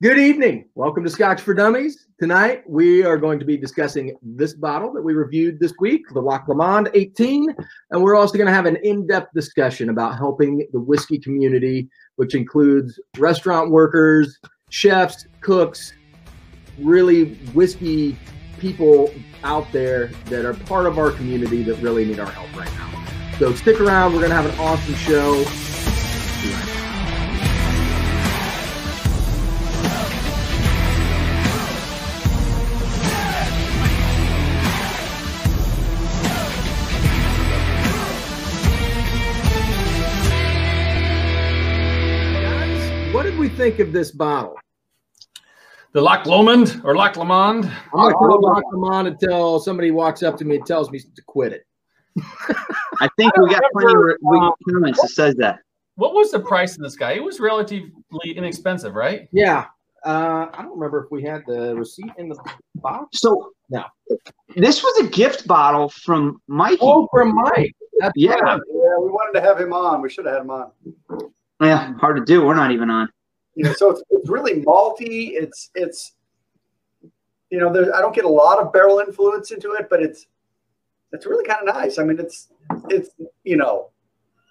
Good evening. Welcome to Scotch for Dummies. Tonight we are going to be discussing this bottle that we reviewed this week, the Loch Lomond 18, and we're also going to have an in-depth discussion about helping the whiskey community, which includes restaurant workers, chefs, cooks, really whiskey people out there that are part of our community that really need our help right now. So stick around. We're going to have an awesome show. Think of this bottle? The Loch Lomond or Loch Lomond? I'm going to call Loch Lomond until somebody walks up to me and tells me to quit it. I think I we got plenty of comments that says that. What was the price of this guy? It was relatively inexpensive, right? Yeah. Uh, I don't remember if we had the receipt in the box. So no, this was a gift bottle from Mike. Oh, from Mike. That's yeah. Right. Yeah, we wanted to have him on. We should have had him on. Yeah, hard to do. We're not even on. You know, so it's, it's really malty. It's it's you know, there, I don't get a lot of barrel influence into it, but it's it's really kind of nice. I mean, it's it's you know,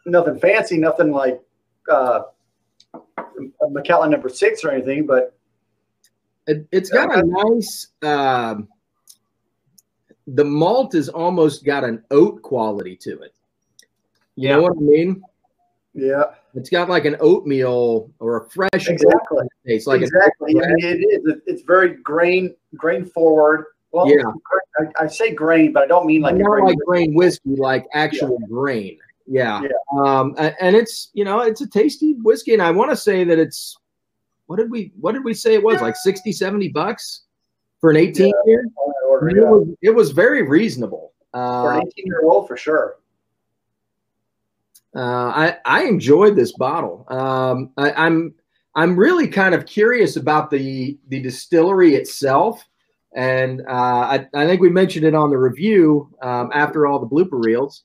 nothing fancy, nothing like uh, Macallan number six or anything, but it, has got a nice. Um, the malt has almost got an oat quality to it. You yeah. know what I mean? Yeah. It's got like an oatmeal or a fresh exactly. taste. Like exactly. I mean, it is. It's very grain grain forward. Well, yeah. I, I, say grain, but I don't mean like not grain like grain whiskey, like actual yeah. grain. Yeah. yeah. Um, and it's you know it's a tasty whiskey, and I want to say that it's what did we what did we say it was like 60, 70 bucks for an 18 yeah, year? Order, it, was, it was very reasonable. Uh, for an 18 year old, for sure. Uh, I I enjoyed this bottle. Um, I, I'm I'm really kind of curious about the the distillery itself, and uh, I I think we mentioned it on the review um, after all the blooper reels.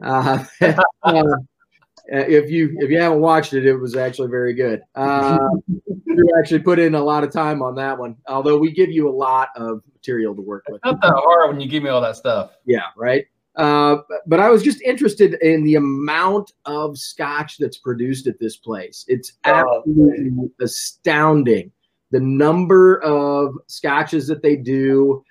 Uh, uh, if you if you haven't watched it, it was actually very good. Uh, you actually put in a lot of time on that one, although we give you a lot of material to work with. It's not that hard when you give me all that stuff. Yeah, right. Uh, but I was just interested in the amount of scotch that's produced at this place. It's oh, absolutely oh, astounding. The number of scotches that they do,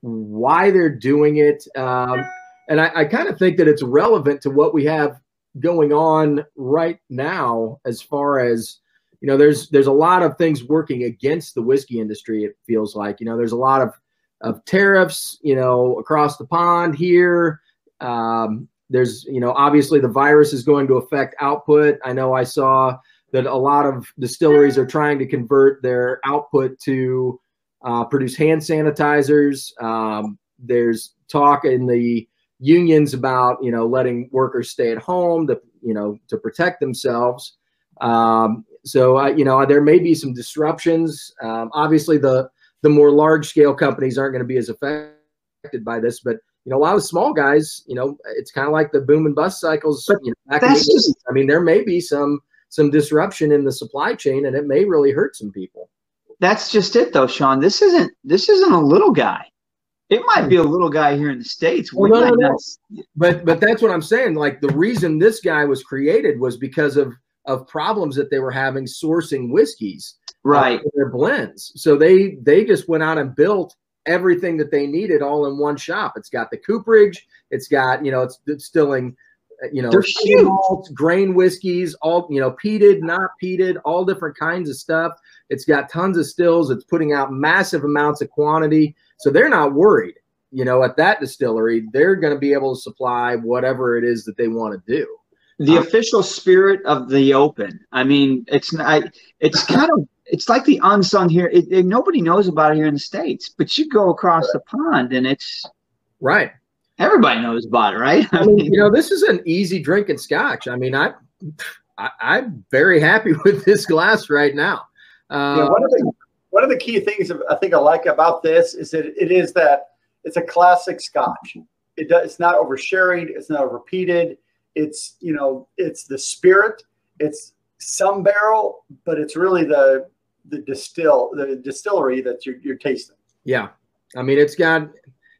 why they're doing it. Um, and I, I kind of think that it's relevant to what we have going on right now as far as you know there's there's a lot of things working against the whiskey industry it feels like you know there's a lot of of tariffs you know across the pond here um, there's, you know, obviously the virus is going to affect output. I know I saw that a lot of distilleries are trying to convert their output to uh, produce hand sanitizers. Um, there's talk in the unions about, you know, letting workers stay at home to, you know, to protect themselves. Um, so, uh, you know, there may be some disruptions. Um, obviously, the the more large scale companies aren't going to be as affected by this, but you know, a lot of small guys, you know, it's kind of like the boom and bust cycles. You know, that's just, I mean, there may be some some disruption in the supply chain, and it may really hurt some people. That's just it, though, Sean. This isn't this isn't a little guy. It might be a little guy here in the states. Well, no, no, no. But but that's what I'm saying. Like the reason this guy was created was because of of problems that they were having sourcing whiskeys, uh, right? Uh, their blends. So they they just went out and built everything that they needed all in one shop. It's got the cooperage. It's got, you know, it's distilling, uh, you know, malts, grain whiskeys, all, you know, peated, not peated, all different kinds of stuff. It's got tons of stills. It's putting out massive amounts of quantity. So they're not worried, you know, at that distillery, they're going to be able to supply whatever it is that they want to do. The official spirit of the open. I mean, it's not, it's kind of it's like the unsung here. It, it, nobody knows about it here in the states, but you go across the pond and it's right. Everybody knows about it, right? I mean, you know, this is an easy drinking scotch. I mean, I, I am very happy with this glass right now. Uh, yeah, one of the one of the key things I think I like about this is that it is that it's a classic scotch. It does, it's not over sherried. It's not repeated. It's you know, it's the spirit. It's some barrel, but it's really the the distill the distillery that you're, you're tasting. Yeah, I mean it's got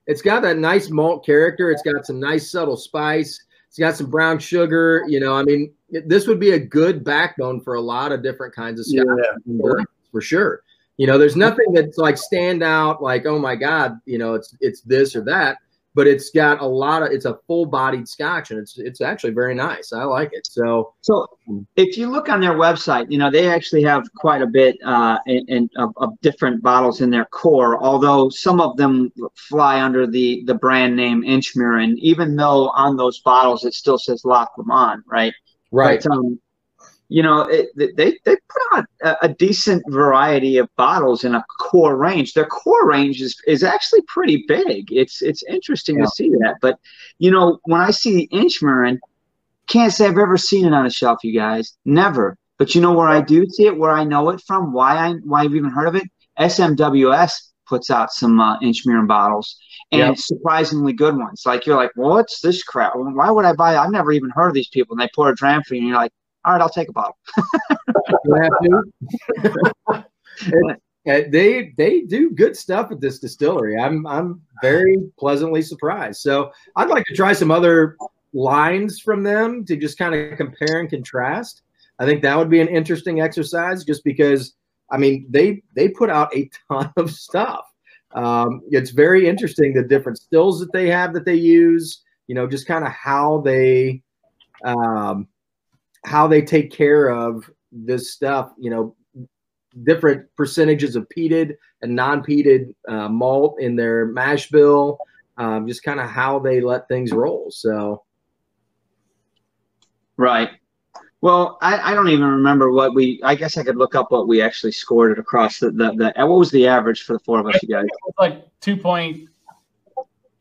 it's got that nice malt character. It's got some nice subtle spice. It's got some brown sugar. You know, I mean, this would be a good backbone for a lot of different kinds of scotch yeah. for sure. You know, there's nothing that's like stand out like, oh my God, you know, it's it's this or that but it's got a lot of it's a full bodied scotch and it's it's actually very nice. I like it. So so if you look on their website you know they actually have quite a bit uh in, in of, of, different bottles in their core although some of them fly under the the brand name Inchmurrin even though on those bottles it still says Loch Lomond right? Right. But, um, you know, it, they, they put out a, a, decent variety of bottles in a core range. Their core range is, is actually pretty big. It's it's interesting yeah. to see that. But you know, when I see Inchmurrin, can't say I've ever seen it on a shelf, you guys. Never. But you know where I do see it, where I know it from, why I why I've even heard of it. SMWS puts out some uh, Inchmurrin bottles and yep. surprisingly good ones. Like you're like, well, what's this crap? Why would I buy? It? I've never even heard of these people. And they pour a dram for you, and you're like, all right, I'll take a bottle. you have to. they they do good stuff at this distillery. I'm I'm very pleasantly surprised. So I'd like to try some other lines from them to just kind of compare and contrast. I think that would be an interesting exercise, just because I mean they they put out a ton of stuff. Um, it's very interesting the different stills that they have that they use. You know, just kind of how they um, how they take care of this stuff, you know, different percentages of peated and non-peated uh, malt in their mash bill, um, just kind of how they let things roll. So, right. Well, I, I, don't even remember what we. I guess I could look up what we actually scored it across the the. the what was the average for the four of us, you guys? It was like two point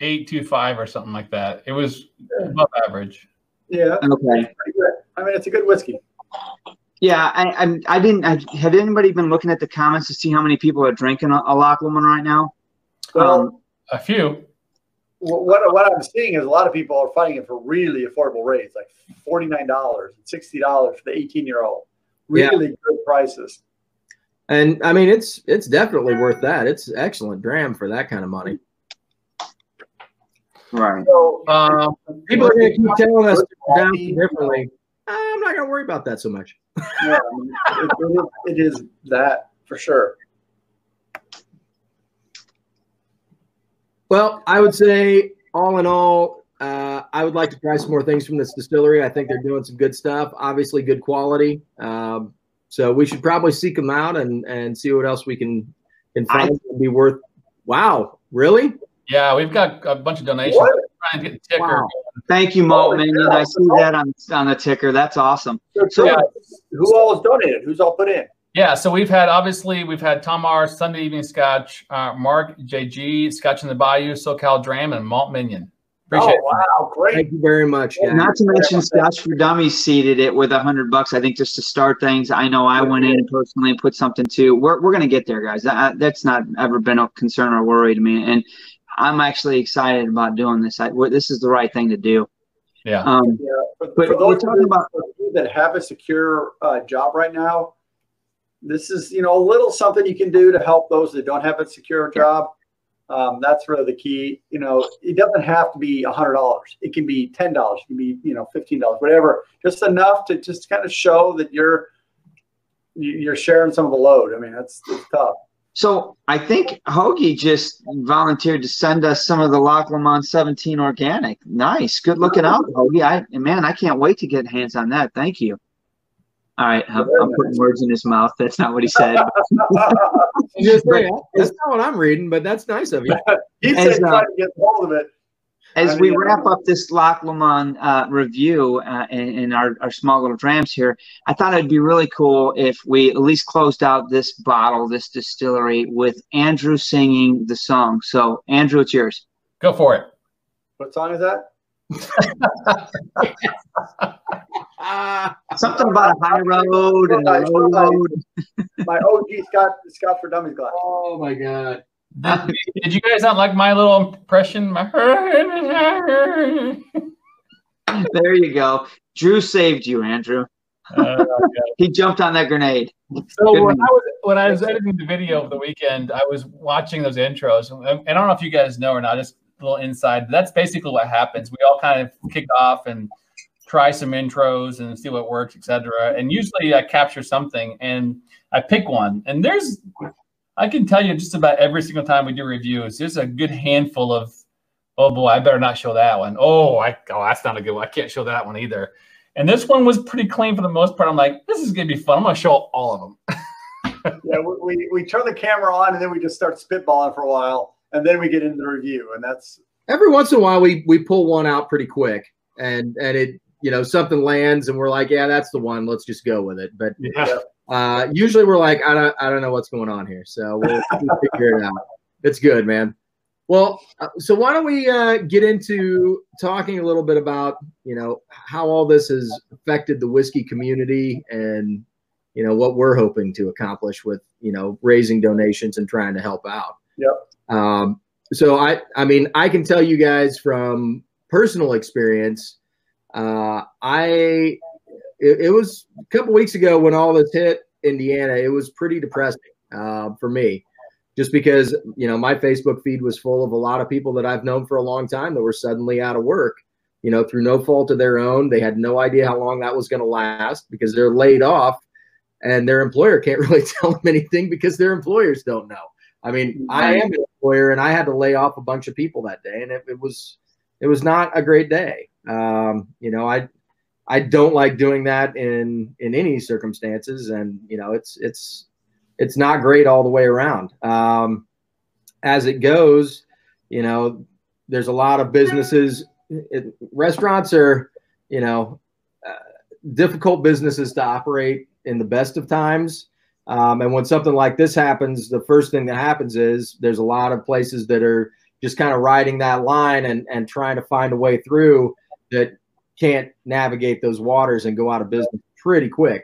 eight two five or something like that. It was above average. Yeah. Okay. I mean, it's a good whiskey. Yeah, I, I, I didn't. I, had anybody been looking at the comments to see how many people are drinking a, a Loch Lomond right now? Well, um, a few. What, what I'm seeing is a lot of people are finding it for really affordable rates, like forty nine dollars and sixty dollars for the eighteen year old. Really yeah. good prices. And I mean, it's it's definitely worth that. It's excellent dram for that kind of money. Right. So, um, people are going to keep telling us down differently. I'm not going to worry about that so much. yeah, it, it, it is that for sure. Well, I would say, all in all, uh, I would like to try some more things from this distillery. I think they're doing some good stuff. Obviously, good quality. Um, so we should probably seek them out and and see what else we can can find I, be worth. Wow, really? Yeah, we've got a bunch of donations. What? Trying to get the ticker. Wow. Thank you, Malt Minion. I see that on, on the ticker. That's awesome. So, yeah. who all has donated? Who's all put in? Yeah, so we've had obviously we've had Tom R, Sunday Evening Scotch, uh, Mark JG, Scotch in the Bayou, SoCal Dram, and Malt Minion. Appreciate oh, wow, great. Thank you very much. Guys. Not to mention Scotch for Dummies seeded it with a hundred bucks. I think just to start things. I know I went in personally and put something too. We're, we're gonna get there, guys. That, that's not ever been a concern or worry to me. And I'm actually excited about doing this. I, this is the right thing to do. Yeah. Um, yeah. For, but for those talking about that have a secure uh, job right now, this is you know a little something you can do to help those that don't have a secure job. Um, that's really the key. You know, it doesn't have to be a hundred dollars. It can be ten dollars. It can be you know fifteen dollars, whatever. Just enough to just kind of show that you're you're sharing some of the load. I mean, that's, that's tough. So I think Hoagie just volunteered to send us some of the Loch Lomond 17 organic. Nice. Good looking out, Hoagie. I man, I can't wait to get hands on that. Thank you. All right, I'm, I'm putting words in his mouth. That's not what he said. that's not what I'm reading, but that's nice of you. he said uh, trying to get hold of it. As we wrap up this Loch Lomond uh, review uh, in, in our, our small little drams here, I thought it'd be really cool if we at least closed out this bottle, this distillery, with Andrew singing the song. So, Andrew, it's yours. Go for it. What song is that? Something about a high road and a low road. My OG Scott Scott for Dummies glass. Oh my god. Did, did you guys not like my little impression? there you go. Drew saved you, Andrew. Uh, he jumped on that grenade. So when I, was, when I was editing the video of the weekend, I was watching those intros, and I don't know if you guys know or not. Just a little inside. That's basically what happens. We all kind of kick off and try some intros and see what works, etc. And usually I capture something and I pick one. And there's, I can tell you just about every single time we do reviews, there's a good handful of, oh boy, I better not show that one. Oh, I, oh, that's not a good one. I can't show that one either. And this one was pretty clean for the most part. I'm like, this is gonna be fun. I'm gonna show all of them. yeah, we, we turn the camera on and then we just start spitballing for a while, and then we get into the review, and that's every once in a while we we pull one out pretty quick, and and it you know something lands and we're like, yeah, that's the one. Let's just go with it. But yeah. Uh, usually we're like, I don't I don't know what's going on here, so we'll, figure it out. It's good, man. Well, uh, so why don't we uh, get into talking a little bit about you know how all this has affected the whiskey community and you know what we're hoping to accomplish with you know raising donations and trying to help out. Yep. Um, so I I mean I can tell you guys from personal experience, uh, I it, it was a couple weeks ago when all this hit Indiana. It was pretty depressing uh, for me. Just because you know my facebook feed was full of a lot of people that i've known for a long time that were suddenly out of work you know through no fault of their own. They had no idea how long that was going to last because they're laid off and their employer can't really tell them anything because their employers don't know. I mean i am an employer and i had to lay off a bunch of people that day and it, it was it was not a great day. Um, you know i i don't like doing that in in any circumstances and you know it's it's it's not great all the way around. Um, as it goes, you know, there's a lot of businesses. It, restaurants are, you know, uh, difficult businesses to operate in the best of times. Um, and when something like this happens, the first thing that happens is there's a lot of places that are just kind of riding that line and, and trying to find a way through that can't navigate those waters and go out of business pretty quick.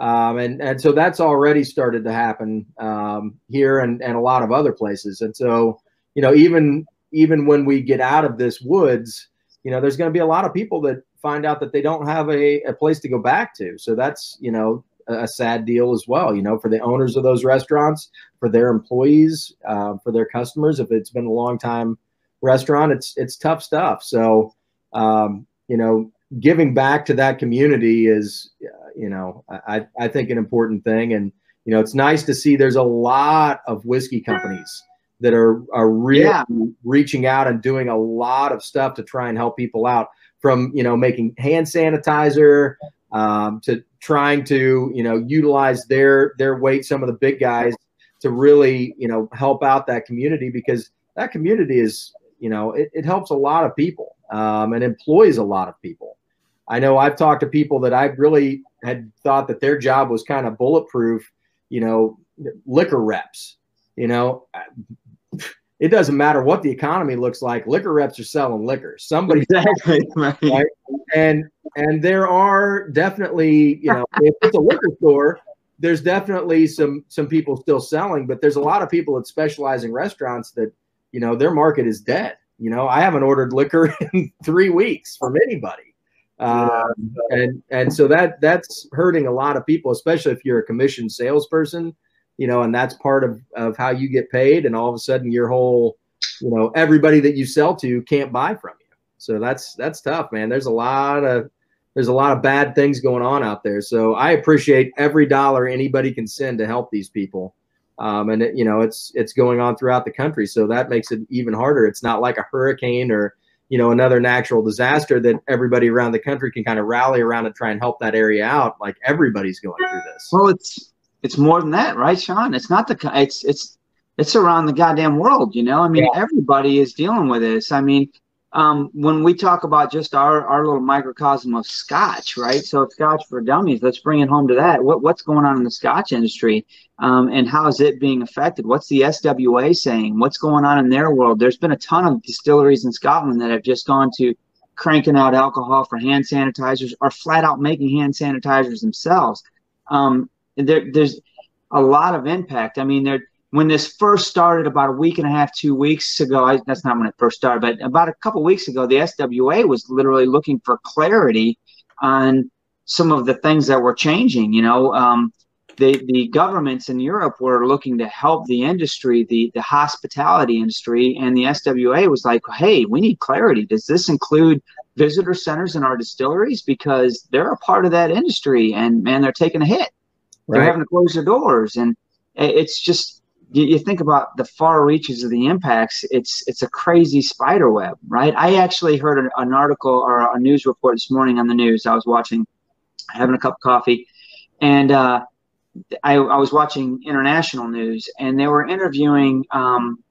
Um, and, and so that's already started to happen um, here and, and a lot of other places. And so, you know, even even when we get out of this woods, you know, there's going to be a lot of people that find out that they don't have a, a place to go back to. So that's, you know, a, a sad deal as well, you know, for the owners of those restaurants, for their employees, uh, for their customers. If it's been a long time restaurant, it's, it's tough stuff. So, um, you know, giving back to that community is, you know, I, I think an important thing. And, you know, it's nice to see there's a lot of whiskey companies that are, are really yeah. reaching out and doing a lot of stuff to try and help people out from, you know, making hand sanitizer um, to trying to, you know, utilize their, their weight, some of the big guys to really, you know, help out that community because that community is, you know, it, it helps a lot of people um, and employs a lot of people. I know I've talked to people that I really had thought that their job was kind of bulletproof, you know, liquor reps. You know, it doesn't matter what the economy looks like. Liquor reps are selling liquor. Somebody exactly right? and and there are definitely, you know, if it's a liquor store, there's definitely some some people still selling, but there's a lot of people that specialize in restaurants that, you know, their market is dead. You know, I haven't ordered liquor in three weeks from anybody. Um, and and so that that's hurting a lot of people, especially if you're a commissioned salesperson, you know, and that's part of of how you get paid. And all of a sudden, your whole, you know, everybody that you sell to can't buy from you. So that's that's tough, man. There's a lot of there's a lot of bad things going on out there. So I appreciate every dollar anybody can send to help these people. Um, and it, you know, it's it's going on throughout the country, so that makes it even harder. It's not like a hurricane or you know another natural disaster that everybody around the country can kind of rally around and try and help that area out. Like everybody's going through this. Well it's it's more than that right sean? It's not the it's it's it's around the goddamn world you know? I mean yeah. everybody is dealing with this. I mean um, when we talk about just our, our little microcosm of scotch, right? So scotch for dummies, let's bring it home to that. What, what's going on in the scotch industry um, and how is it being affected? What's the SWA saying? What's going on in their world? There's been a ton of distilleries in Scotland that have just gone to cranking out alcohol for hand sanitizers or flat out making hand sanitizers themselves. Um, there, there's a lot of impact. I mean, they're when this first started about a week and a half, two weeks ago, I, that's not when it first started, but about a couple weeks ago, the SWA was literally looking for clarity on some of the things that were changing. You know, um, the the governments in Europe were looking to help the industry, the the hospitality industry, and the SWA was like, "Hey, we need clarity. Does this include visitor centers in our distilleries because they're a part of that industry, and man, they're taking a hit. They're having to close their doors, and it's just you, you think about the far reaches of the impacts. It's it's a crazy spider web, right? I actually heard an, an article or a news report this morning on the news. I was watching, having a cup of coffee, and uh, I, I, was watching international news, and they were interviewing um,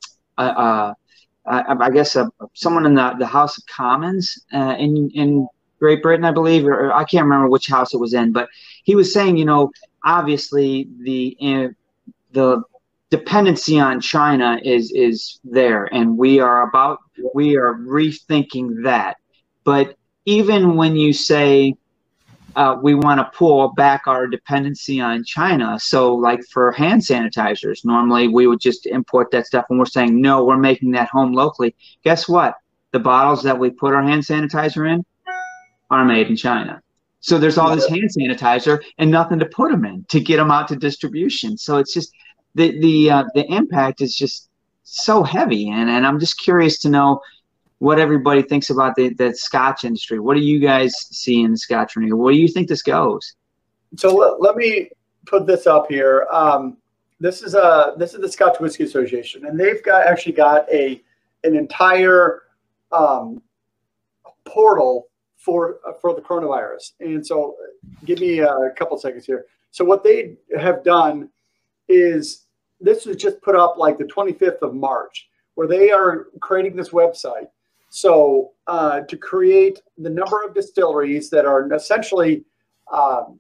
I, I guess someone in the, the House of Commons uh, in in Great Britain, I believe, or, or, I can't remember which house it was in, but he was saying, you know, obviously the uh, the dependency on China is is there, and we are about we are rethinking that. But even when you say uh, we want to pull back our dependency on China. So, like for hand sanitizers, normally we would just import that stuff, and we're saying no, we're making that home locally. Guess what? The bottles that we put our hand sanitizer in are made in China. So there's all this hand sanitizer and nothing to put them in to get them out to distribution. So it's just the the uh, the impact is just so heavy, and and I'm just curious to know what everybody thinks about the, the Scotch industry. What do you guys see in the Scotch industry? Where do you think this goes? So let, let me put this up here. Um, this is a this is the Scotch Whisky Association, and they've got actually got a an entire um, portal for for the coronavirus. And so, give me a couple seconds here. So what they have done is this was just put up like the 25th of March, where they are creating this website so uh, to create the number of distilleries that are essentially, um,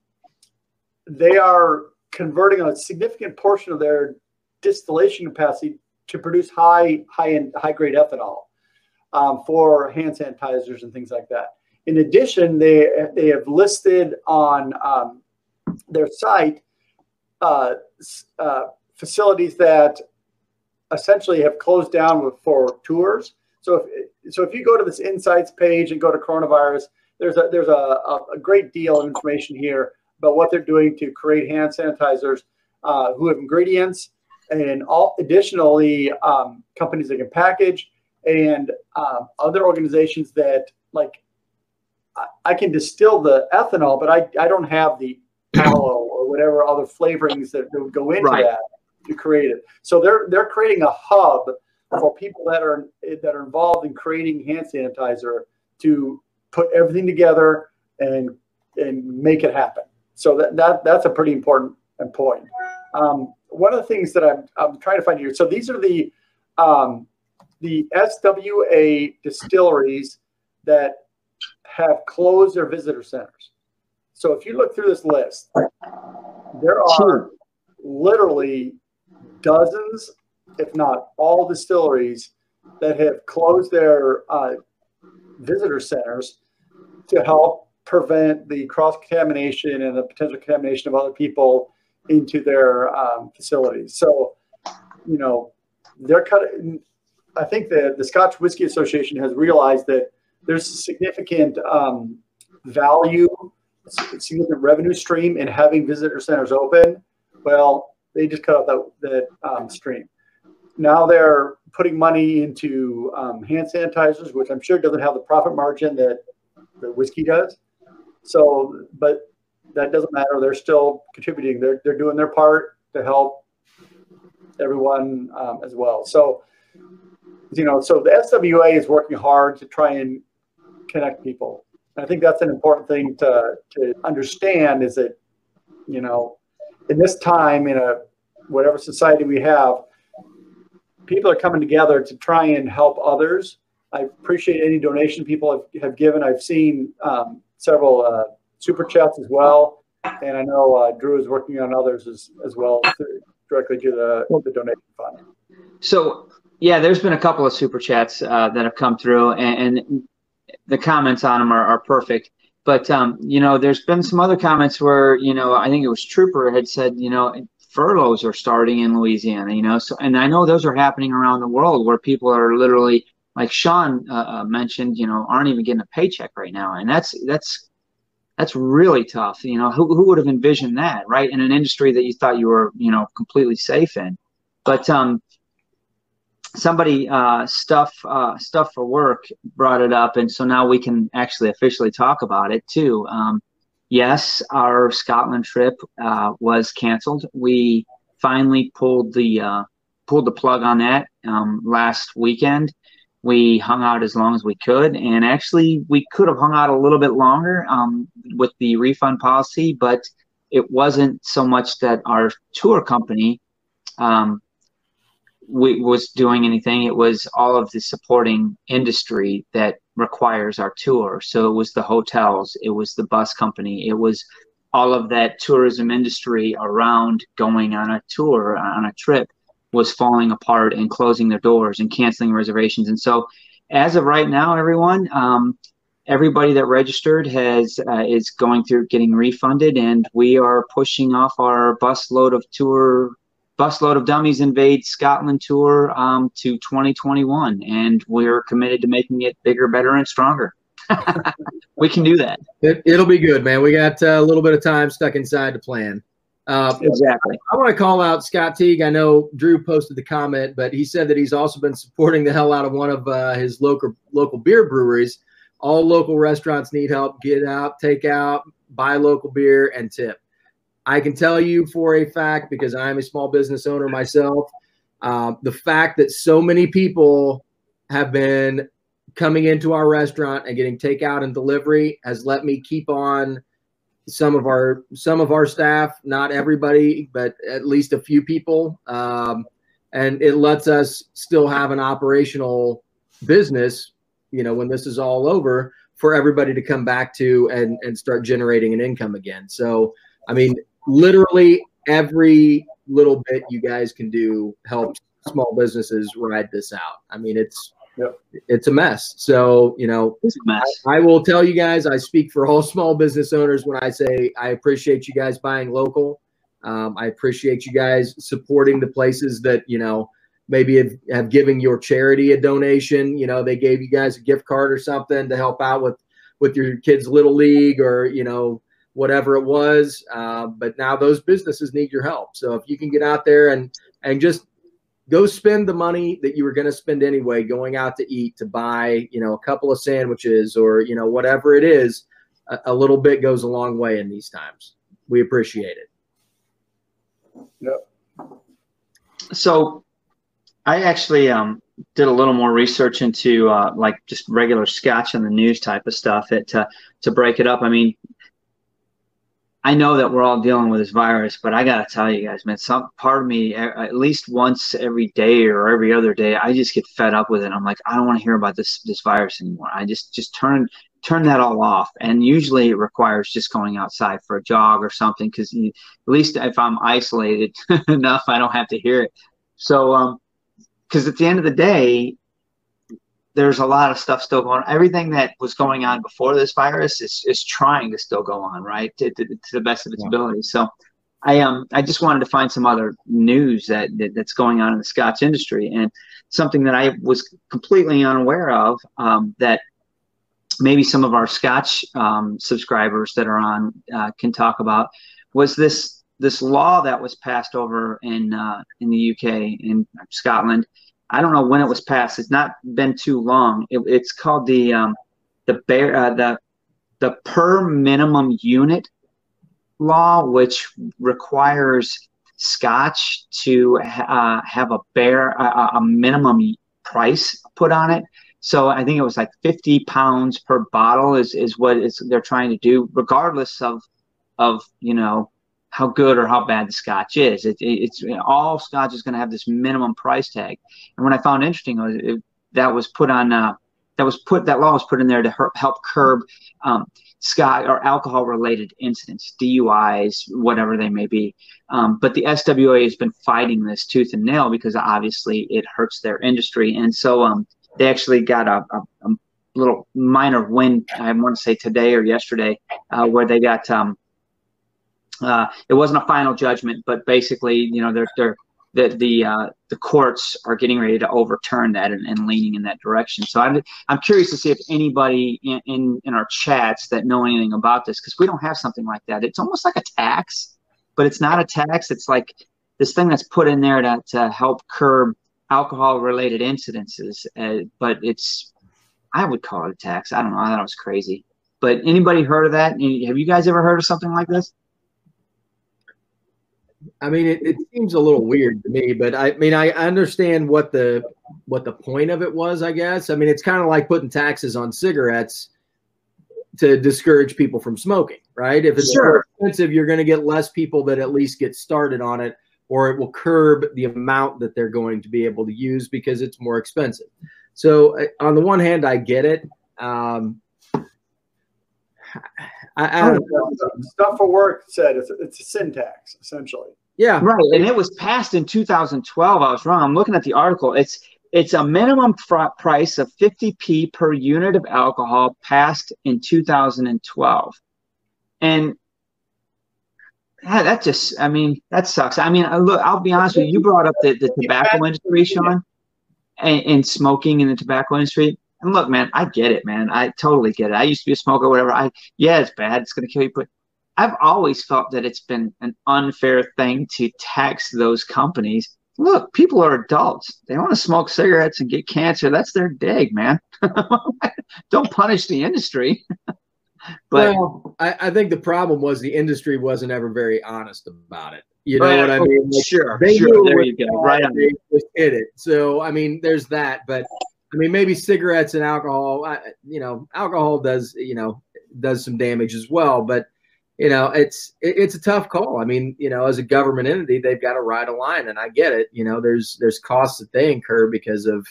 they are converting a significant portion of their distillation capacity to produce high, high end, high grade ethanol um, for hand sanitizers and things like that. In addition, they they have listed on um, their site uh, uh, facilities that essentially have closed down for tours. So if so, if you go to this insights page and go to coronavirus, there's a there's a, a great deal of information here about what they're doing to create hand sanitizers uh, who have ingredients and all additionally um, companies that can package and um, other organizations that like I, I, can distill the ethanol, but I, I don't have the aloe whatever other flavorings that, that would go into right. that to create it. So they're they're creating a hub for people that are that are involved in creating hand sanitizer to put everything together and and make it happen. So that, that that's a pretty important point. Um, one of the things that I'm, I'm trying to find here. So these are the um, the SWA distilleries that have closed their visitor centers. So if you look through this list, there are literally dozens if not all distilleries that have closed their uh, visitor centers to help prevent the cross contamination and the potential contamination of other people into their um, facilities. So, you know, they're cutting. I think that the Scotch Whisky Association has realized that there's significant um, value, significant revenue stream in having visitor centers open. Well, they just cut out that, that um, stream now they're putting money into um, hand sanitizers, which I'm sure doesn't have the profit margin that the whiskey does. So, but that doesn't matter. They're still contributing. They're they're doing their part to help everyone um, as well. So, you know, so the SWA is working hard to try and connect people. I think that's an important thing to to understand. Is that you know, in this time in a whatever society we have, people are coming together to try and help others. I appreciate any donation people have, have given. I've seen um, several uh, super chats as well, and I know uh, Drew is working on others as, as well directly to the, the donation fund. So yeah, there's been a couple of super chats uh, that have come through, and, and the comments on them are, are perfect. But um, you know, there's been some other comments where you know I think it was Trooper had said you know furloughs are starting in Louisiana, you know. So, and I know those are happening around the world where people are literally, like Sean uh, uh, mentioned, you know, aren't even getting a paycheck right now, and that's that's that's really tough. You know, who, who would have envisioned that, right? In an industry that you thought you were, you know, completely safe in. But um, somebody uh, stuff uh, stuff for work brought it up, and so now we can actually officially talk about it too. Um, yes, our Scotland trip uh, was canceled. We finally pulled the uh, pulled the plug on that um, last weekend. We hung out as long as we could, and actually, we could have hung out a little bit longer um, with the refund policy, but it wasn't so much that our tour company um, we, was doing anything. It was all of the supporting industry that requires our tour. So it was the hotels, it was the bus company, it was all of that tourism industry around going on a tour, on a trip, was falling apart and closing their doors and canceling reservations. And so, as of right now, everyone, um, everybody that registered has uh, is going through getting refunded, and we are pushing off our bus load of tour busload of dummies invade Scotland tour um, to 2021, and we're committed to making it bigger, better, and stronger. we can do that. It, will be good, man. We got uh, a little bit of time stuck inside to plan. Uh, exactly. I want to call out Scott Teague. I know Drew posted the comment, but he said that he's also been supporting the hell out of one of uh, his local local beer breweries. All local restaurants need help. Get out, take out, buy local beer, and tip. I can tell you for a fact because I'm a small business owner myself. Uh, the fact that so many people have been coming into our restaurant and getting takeout and delivery has let me keep on some of our some of our staff not everybody but at least a few people um, and it lets us still have an operational business you know when this is all over for everybody to come back to and and start generating an income again so i mean literally every little bit you guys can do helps small businesses ride this out. I mean, it's yep. it's a mess. So you know, I, I, will tell you guys, I speak for all small business owners when I say I appreciate you guys buying local. Um, I appreciate you guys supporting the places that you know maybe have, have given your charity a donation. You know, they gave you guys a gift card or something to help out with with your kids' little league or you know whatever it was. Uh, but now those businesses need your help. So if you can get out there and and just go spend the money that you were going to spend anyway, going out to eat to buy, you know, a couple of sandwiches or you know whatever it is, a, a little bit goes a long way in these times. We appreciate it. Yep. So, I actually um, did a little more research into uh, like just regular Scotch and the news type of stuff. It to to break it up. I mean, I know that we're all dealing with this virus, but I gotta tell you guys, man, some part of me, at least once every day or every other day, I just get fed up with it. I'm like, I don't want to hear about this this virus anymore. I just just turn turn that all off. And usually it requires just going outside for a jog or something, because at least if I'm isolated enough, I don't have to hear it. So, um, because at the end of the day, there's a lot of stuff still going on. Everything that was going on before this virus is, is trying to still go on, right, to, to, to the best of its yeah. ability. So I um I just wanted to find some other news that, that, that's going on in the Scotch industry and something that I was completely unaware of um, that maybe some of our Scotch um, subscribers that are on uh, can talk about was this this law that was passed over in uh, in the UK in Scotland I don't know when it was passed. It's not been too long. It, it's called the um, the bear uh, the the per minimum unit law, which requires Scotch to uh, have a bare uh, a minimum price put on it. So I think it was like 50 pounds per bottle is, is what is they're trying to do, regardless of of you know how good or how bad the scotch is. It, it, it's all scotch is going to have this minimum price tag. And what I found interesting was it, that was put on uh, that was put that law was put in there to help curb um, scotch or alcohol related incidents, DUIs, whatever they may be. Um, but the SWA has been fighting this tooth and nail because obviously it hurts their industry, and so um, they actually got a, a, a, little minor win. I want to say today or yesterday, uh, where they got um, uh, it wasn't a final judgment, but basically, you know, they're they're the the uh, the courts are getting ready to overturn that and, and leaning in that direction. So I'm I'm curious to see if anybody in in, in our chats that know anything about this because we don't have something like that. It's almost like a tax, but it's not a tax. It's like this thing that's put in there to to help curb alcohol related incidences. Uh, but it's I would call it a tax. I don't know. I thought it was crazy. But anybody heard of that? Have you guys ever heard of something like this? I mean, it, it seems a little weird to me, but I mean, I understand what the what the point of it was. I guess. I mean, it's kind of like putting taxes on cigarettes to discourage people from smoking, right? If it's sure. expensive, you're going to get less people that at least get started on it, or it will curb the amount that they're going to be able to use because it's more expensive. So, on the one hand, I get it. Um, I, I stuff for work said it's, it's a sin tax essentially. Yeah, right. And it was passed in 2012. I was wrong. I'm looking at the article. It's it's a minimum price of 50p per unit of alcohol passed in 2012, and yeah, that just I mean that sucks. I mean, look, I'll be honest with you. You brought up the, the tobacco industry, Sean, and, and smoking in the tobacco industry. And look, man, I get it, man. I totally get it. I used to be a smoker, whatever. I yeah, it's bad. It's gonna kill you, but I've always felt that it's been an unfair thing to tax those companies. Look, people are adults. They want to smoke cigarettes and get cancer. That's their dig, man. Don't punish the industry. but well, I, I, think the problem was the industry wasn't ever very honest about it. You know right, what I mean? Like, sure, they sure. There you go. Right on. They just hit it. So I mean, there's that. But I mean, maybe cigarettes and alcohol. I, you know, alcohol does you know does some damage as well. But you know, it's it, it's a tough call. I mean, you know, as a government entity, they've got to ride a line, and I get it. You know, there's there's costs that they incur because of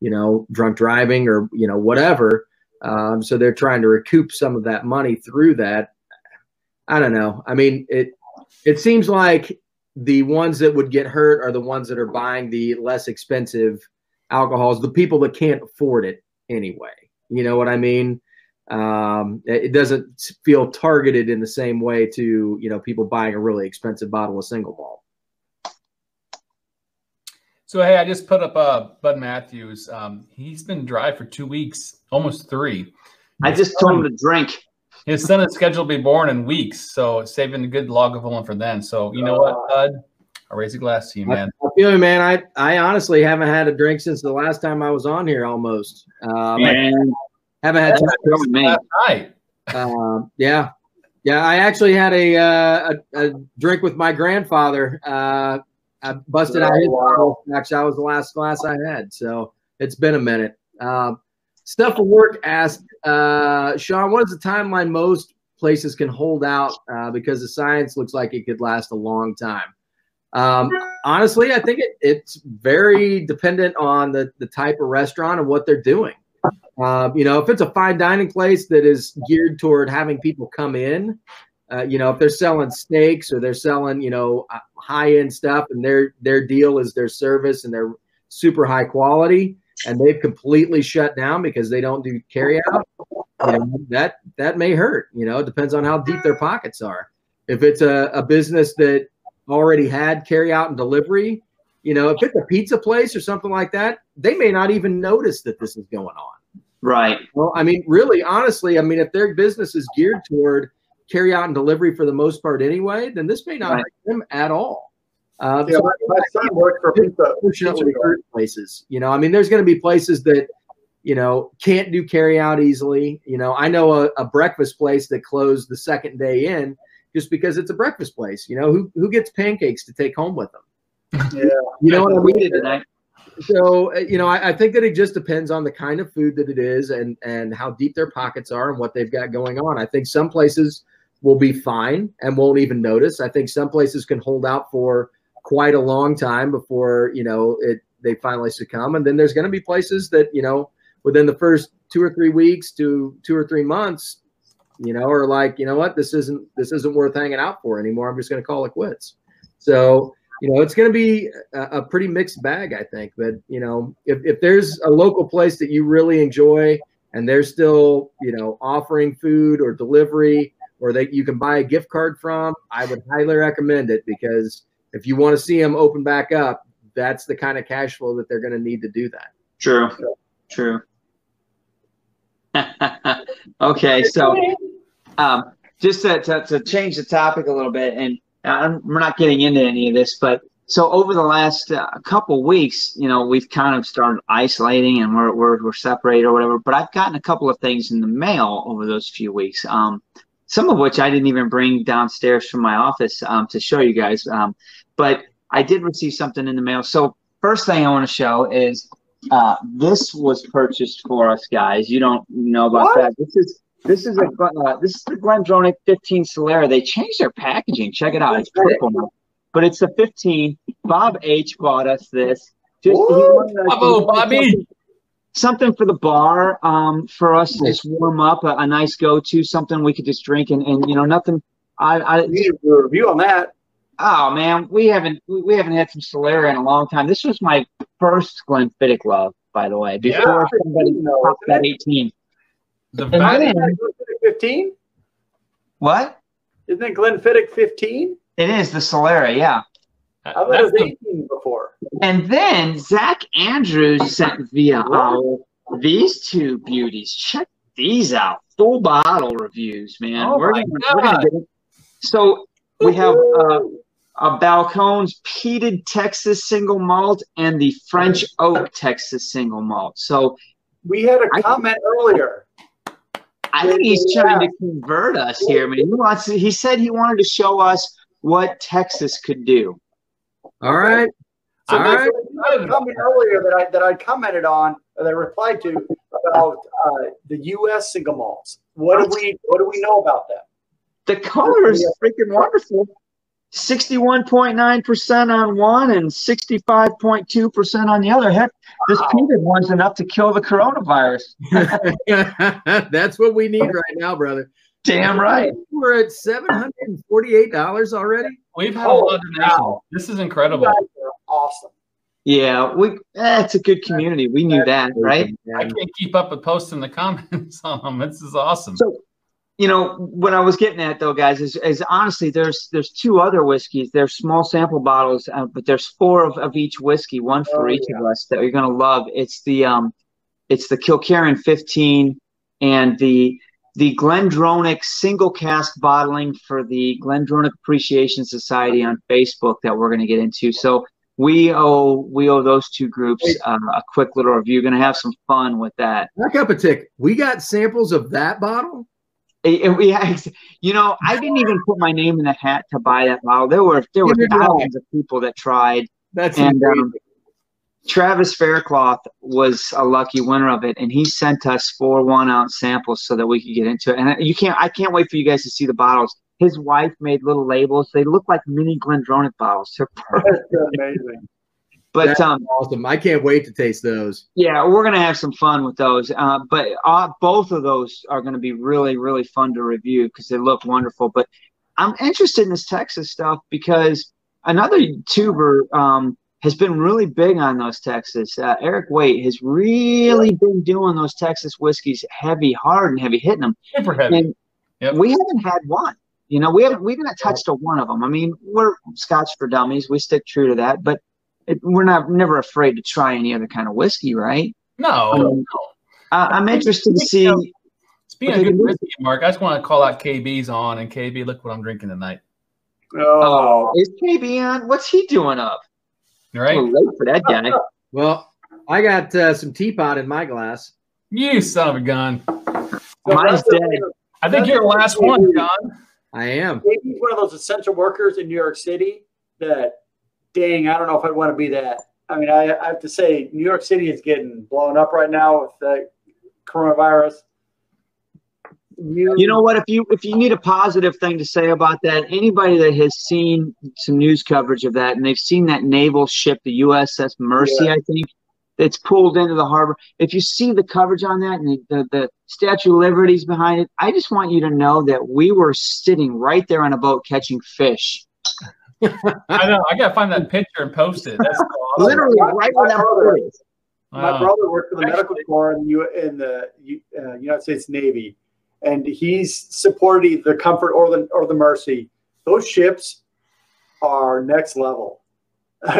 you know drunk driving or you know whatever. Um, so they're trying to recoup some of that money through that. I don't know. I mean, it it seems like the ones that would get hurt are the ones that are buying the less expensive alcohols, the people that can't afford it anyway. You know what I mean? Um, it doesn't feel targeted in the same way to you know people buying a really expensive bottle of single malt. So hey, I just put up uh, Bud Matthews. Um, he's been dry for two weeks, almost three. I just told him to drink. His son is scheduled to be born in weeks, so saving a good Lagavulin for then. So you know what, Bud? I raise a glass to you, man. I, I man. I, I honestly haven't had a drink since the last time I was on here, almost. Um, man. I haven't had time. Last night. Uh, yeah, yeah. I actually had a, uh, a, a drink with my grandfather. Uh, I busted oh, out his wow. Actually, that was the last glass I had. So it's been a minute. Um, Stuff for work asked uh, Sean, what is the timeline most places can hold out uh, because the science looks like it could last a long time? Um, honestly, I think it, it's very dependent on the, the type of restaurant and what they're doing. Uh, you know, if it's a fine dining place that is geared toward having people come in, uh, you know, if they're selling steaks or they're selling, you know, uh, high end stuff, and their their deal is their service and they're super high quality, and they've completely shut down because they don't do carry out, you know, that that may hurt. You know, it depends on how deep their pockets are. If it's a, a business that already had carry out and delivery, you know, if it's a pizza place or something like that, they may not even notice that this is going on. Right. Well, I mean, really, honestly, I mean, if their business is geared toward carry out and delivery for the most part anyway, then this may not right. hurt them at all. Uh, yeah, so my, my son worked for pizza, pizza places. You know, I mean, there's going to be places that you know can't do carry out easily. You know, I know a, a breakfast place that closed the second day in just because it's a breakfast place. You know, who who gets pancakes to take home with them? Yeah, you know what I mean. Tonight. So uh, you know, I, I, think that it just depends on the kind of food that it is and and how deep their pockets are and what they've got going on. I think some places will be fine and won't even notice. I think some places can hold out for quite a long time before you know it they finally succumb, and then there's going to be places that you know within the first two or three weeks to two or three months you know, or like, you know what, this isn't this isn't worth hanging out for anymore. I'm just going to call it quits. So, you know, it's going to be a, a, pretty mixed bag, I think. But you know, if if there's a local place that you really enjoy and they're still, you know, offering food or delivery or that you can buy a gift card from, I would highly recommend it because if you want to see them open back up, that's the kind of cash flow that they're going to need to do that. True. True. okay, so um, just to, to, to, change the topic a little bit, and I'm, we're not getting into any of this, but so over the last uh, couple weeks, you know, we've kind of started isolating and we're, we're, we're separated or whatever. But I've gotten a couple of things in the mail over those few weeks. Um, some of which I didn't even bring downstairs from my office um, to show you guys. Um, but I did receive something in the mail. So first thing I want to show is uh, this was purchased for us, guys. You don't know about what? that. This is this is a uh, this is the GlenDronach 15 Solera. They changed their packaging. Check it out. It's purple now, but it's the 15. Bob H bought us this. Just Bravo, Bobby. Something for the bar, um, for us to just warm up, a, a nice go-to, something we could just drink, and, and you know nothing. I, I need a review on that. Oh man, we haven't we haven't had some Solera in a long time. This was my first Glenfiddich love, by the way. Before yeah, somebody popped that eighteen. The then, fifteen. What? Isn't it Glenfiddich fifteen? It is the Solera, yeah. I thought it was eighteen before. And then Zach Andrews sent via owl these two beauties. Check these out. Full bottle reviews, man. Oh we're, gonna, we're gonna get it. So we have uh, a Balcones peated Texas single malt and the French oak Texas single malt. So we had a comment I, earlier. I think he's trying to convert us here. I mean, he wants to, he said he wanted to show us what Texas could do. All right. So All right. a comment earlier that I that I commented on that I replied to about uh, the U.S. single malts. What do we what do we know about them? The color is freaking wonderful. 61.9% on one and 65.2% on the other. Heck, this wow. peanut one's enough to kill the coronavirus. That's what we need right now, brother. Damn right. We're at $748 already. We've had oh, a lot of donations. This is incredible. awesome. Yeah, we eh, it's a good community. We knew that, right? I can't keep up with posting the comments on them. This is awesome. So you know what I was getting at though, guys, is, is honestly there's there's two other whiskeys. There's small sample bottles, uh, but there's four of, of each whiskey, one for oh, each yeah. of us that you're gonna love. It's the um, it's the Kilkerran 15 and the the GlenDronach single cask bottling for the GlenDronach Appreciation Society on Facebook that we're gonna get into. So we owe we owe those two groups uh, a quick little review. Going to have some fun with that. Back up a tick. We got samples of that bottle. Yeah, you know, I didn't even put my name in the hat to buy that bottle. There were there were thousands of people that tried. That's and um, Travis Faircloth was a lucky winner of it, and he sent us four one ounce samples so that we could get into it. And you can't, I can't wait for you guys to see the bottles. His wife made little labels. They look like mini GlenDronach bottles. They're perfect. That's amazing. But That's um, awesome! I can't wait to taste those. Yeah, we're gonna have some fun with those. Uh, but uh, both of those are gonna be really, really fun to review because they look wonderful. But I'm interested in this Texas stuff because another tuber um, has been really big on those Texas. Uh, Eric Waite has really been doing those Texas whiskeys heavy, hard, and heavy hitting them. Super heavy. And yep. we haven't had one. You know, we haven't we haven't touched a one of them. I mean, we're Scotch for dummies. We stick true to that, but it, we're not never afraid to try any other kind of whiskey, right? No. Um, no. I'm interested to see. Speaking of good whiskey, Mark, I just want to call out KB's on, and KB, look what I'm drinking tonight. Oh, is KB on? What's he doing up? Right. late for that guy. well, I got uh, some teapot in my glass. You son of a gun. Mine's dead. I think you're the last one, John. I am. He's one of those essential workers in New York City that dang, I don't know if I'd want to be that. I mean, I, I have to say, New York City is getting blown up right now with the coronavirus. You, you know what? If you if you need a positive thing to say about that, anybody that has seen some news coverage of that and they've seen that naval ship, the USS Mercy, yeah. I think, that's pulled into the harbor. If you see the coverage on that and the, the, the Statue of Liberty's behind it, I just want you to know that we were sitting right there on a boat catching fish I know. I gotta find that picture and post it. That's awesome. literally right where that brother is. My brother worked for the medical corps in, U- in the uh, United States Navy, and he's supported the Comfort or the or the Mercy. Those ships are next level.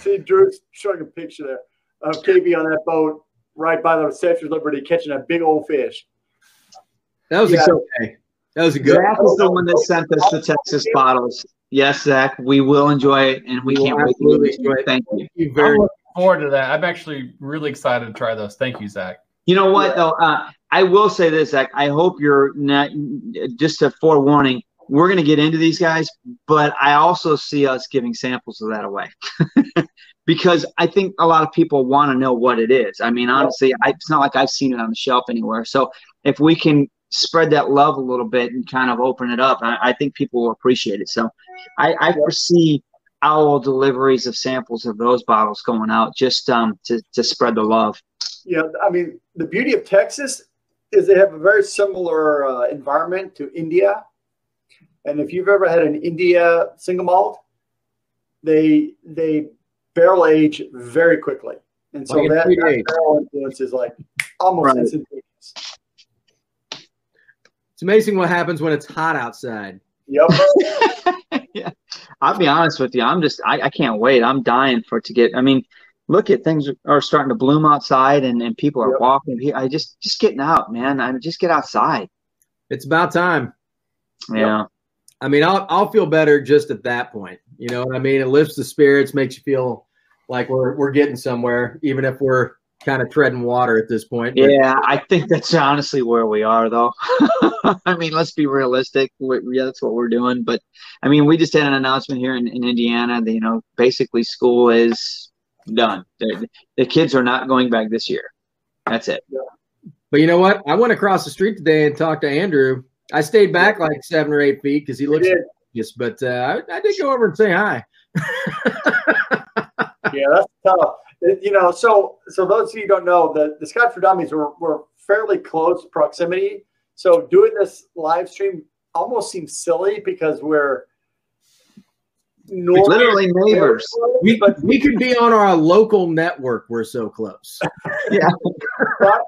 See, Drew's showing a picture there of KB on that boat right by the Statue of Liberty catching a big old fish. That was yeah. okay. That was a good. Zach is the one that sent us the Texas bottles. Yes, Zach, we will enjoy it, and we, we can't wait to enjoy it. Thank you. Thank you very I'm looking forward to that. I'm actually really excited to try those. Thank you, Zach. You know what, yeah. though? Uh, I will say this, Zach. I hope you're not just a forewarning. We're going to get into these guys, but I also see us giving samples of that away because I think a lot of people want to know what it is. I mean, honestly, I, it's not like I've seen it on the shelf anywhere. So if we can spread that love a little bit and kind of open it up, I, I think people will appreciate it. So I, I foresee owl deliveries of samples of those bottles going out just um, to, to spread the love. Yeah, I mean, the beauty of Texas is they have a very similar uh, environment to India. And if you've ever had an India single malt, they they barrel age very quickly. And so like that, that barrel influence is like almost right. instantaneous. It's amazing what happens when it's hot outside. Yep. yeah. I'll be honest with you. I'm just I, I can't wait. I'm dying for it to get I mean, look at things are starting to bloom outside and, and people are yep. walking. I just just getting out, man. I just get outside. It's about time. Yeah. Yep. I mean, I'll I'll feel better just at that point. You know what I mean? It lifts the spirits, makes you feel like we're we're getting somewhere, even if we're kind of treading water at this point. But. Yeah, I think that's honestly where we are, though. I mean, let's be realistic. we yeah, that's what we're doing. But I mean, we just had an announcement here in, in Indiana that you know basically school is done. The, the kids are not going back this year. That's it. But you know what? I went across the street today and talked to Andrew. I stayed back like seven or eight feet because he looks yes, but uh, I, I, did go over and say hi. yeah, that's tough. You know, so so those of you don't know, the the Scotch for Dummies were, were fairly close proximity. So doing this live stream almost seems silly because we're literally neighbors. We, we could be on our local network. We're so close. yeah. but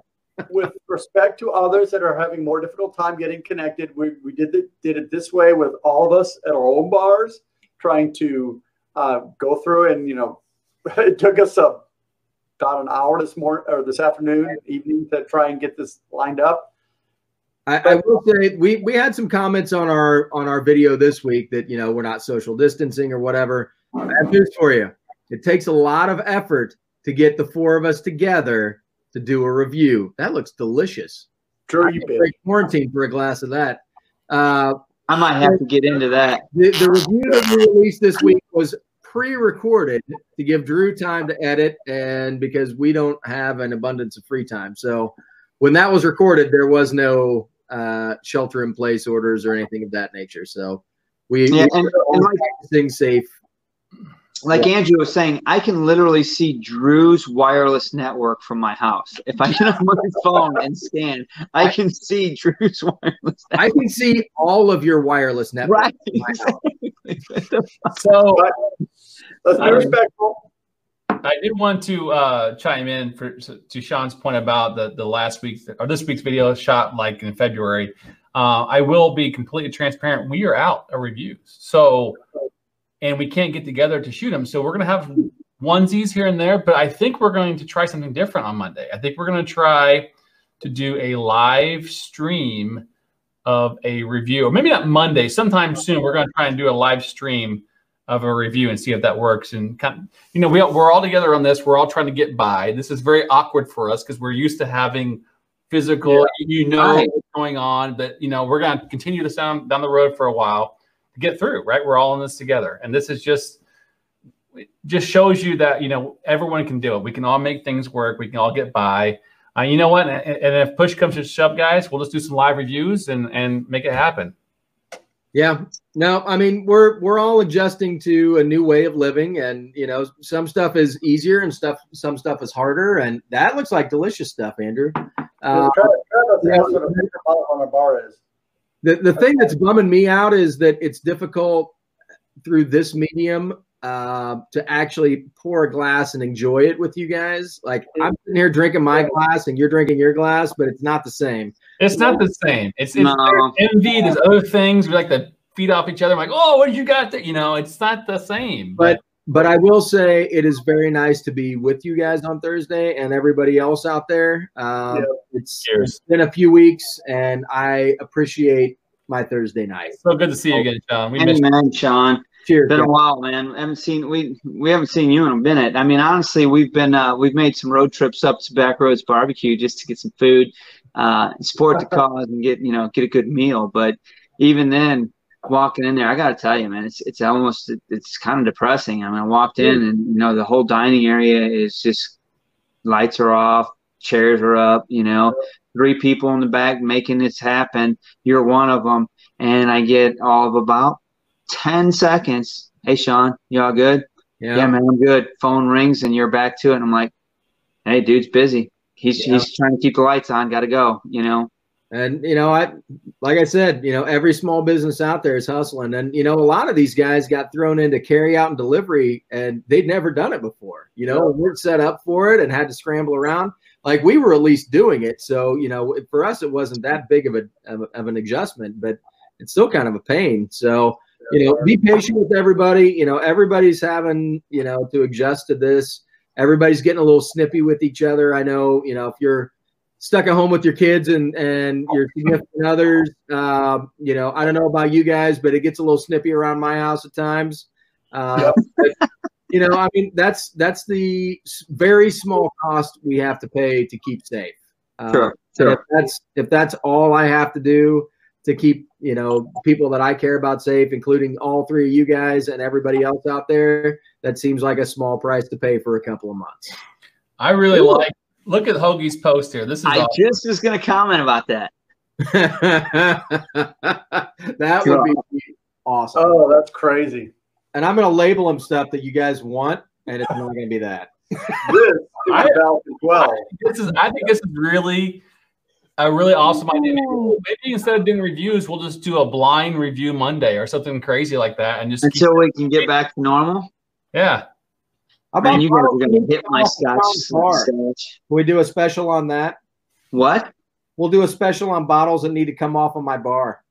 with respect to others that are having more difficult time getting connected, we, we did, the, did it this way with all of us at our own bars, trying to uh, go through and, you know, it took us a, about an hour this morning or this afternoon, evening to try and get this lined up. I, I, will say we we had some comments on our on our video this week that you know we're not social distancing or whatever. I have news for you. It takes a lot of effort to get the four of us together to do a review. That looks delicious. Sure, you break quarantine for a glass of that. Uh, I might have to get into that. The, the review that we released this week was pre-recorded to give Drew time to edit, and because we don't have an abundance of free time, so when that was recorded, there was no uh, shelter in place orders or anything of that nature. So we, yeah, we and, and like, things safe. Like yeah. Andrew was saying, I can literally see Drew's wireless network from my house. If I get on my phone and scan, I can see Drew's wireless. Network. I can see all of your wireless network. Right. so let's be respectful. I did want to uh, chime in for to Sean's point about the the last week's or this week's video shot like in February. Uh, I will be completely transparent. We are out of reviews, so and we can't get together to shoot them. So we're gonna have onesies here and there, but I think we're going to try something different on Monday. I think we're going to try to do a live stream of a review, or maybe not Monday, sometime soon. We're going to try and do a live stream of a review and see if that works. And kind of, you know, we, we're all together on this. We're all trying to get by. This is very awkward for us because we're used to having physical, yeah. you know right. what's going on, but you know, we're going to continue this down, down the road for a while to get through, right? We're all in this together. And this is just, just shows you that, you know, everyone can do it. We can all make things work. We can all get by. Uh, you know what? And, and if push comes to shove, guys, we'll just do some live reviews and, and make it happen. Yeah. No, I mean we're we're all adjusting to a new way of living, and you know some stuff is easier and stuff some stuff is harder, and that looks like delicious stuff, Andrew. Uh, the the thing that's bumming me out is that it's difficult through this medium uh, to actually pour a glass and enjoy it with you guys. Like I'm sitting here drinking my glass and you're drinking your glass, but it's not the same. It's not the same. It's, it's no. envy. There's other things. We like to feed off each other. I'm like, oh, what did you got there? You know, it's not the same. But but I will say it is very nice to be with you guys on Thursday and everybody else out there. Um, Yeah. it's, it's been a few weeks, and I appreciate my Thursday night. so good to see you again, Sean. We Hey, missed you. man, Sean. Cheers. Been a while, man. haven't seen we we haven't seen you in a minute. I mean, honestly, we've been uh, we've made some road trips up to Backroads Barbecue just to get some food, uh, support the cause, and get you know get a good meal. But even then, walking in there, I got to tell you, man, it's it's almost it's kind of depressing. I mean, I walked in and you know the whole dining area is just lights are off, chairs are up, you know, three people in the back making this happen. You're one of them, and I get all of about 10 seconds. Hey, Sean, you all good? Yeah. Yeah, man, I'm good. Phone rings and you're back to it. And I'm like, hey, dude's busy. He's, Yeah. he's trying to keep the lights on. Got to go, you know? And you know, I like I said, you know, every small business out there is hustling, and you know, a lot of these guys got thrown into carry out and delivery, and they'd never done it before. You know, and weren't set up for it and had to scramble around. Like we were at least doing it, so you know, for us, it wasn't that big of a of, a- of an adjustment, but it's still kind of a pain. So you know, be patient with everybody. You know, everybody's having you know to adjust to this. Everybody's getting a little snippy with each other. I know, you know, if you're stuck at home with your kids and and your significant others. Um, you know, I don't know about you guys, but it gets a little snippy around my house at times. Uh, but, you know, I mean, that's that's the very small cost we have to pay to keep safe. Uh, Sure, and If that's if that's all I have to do to keep you know people that I care about safe, including all three of you guys and everybody else out there, that seems like a small price to pay for a couple of months. I really Ooh. like. Look at Hoagie's post here. This is I awesome. just was going to comment about that. that would be awesome. Oh, that's crazy. And I'm going to label them stuff that you guys want, and it's not going to be that. This is I- a Falcon 12. this is. I think this is really a really awesome idea. Maybe, maybe instead of doing reviews, we'll just do a blind review Monday or something crazy like that, and just keep, Until we can get back to normal. yeah. How Man, you guys are gonna hit my off scotch. scotch. Can we do a special on that? What? We'll do a special on bottles that need to come off of my bar.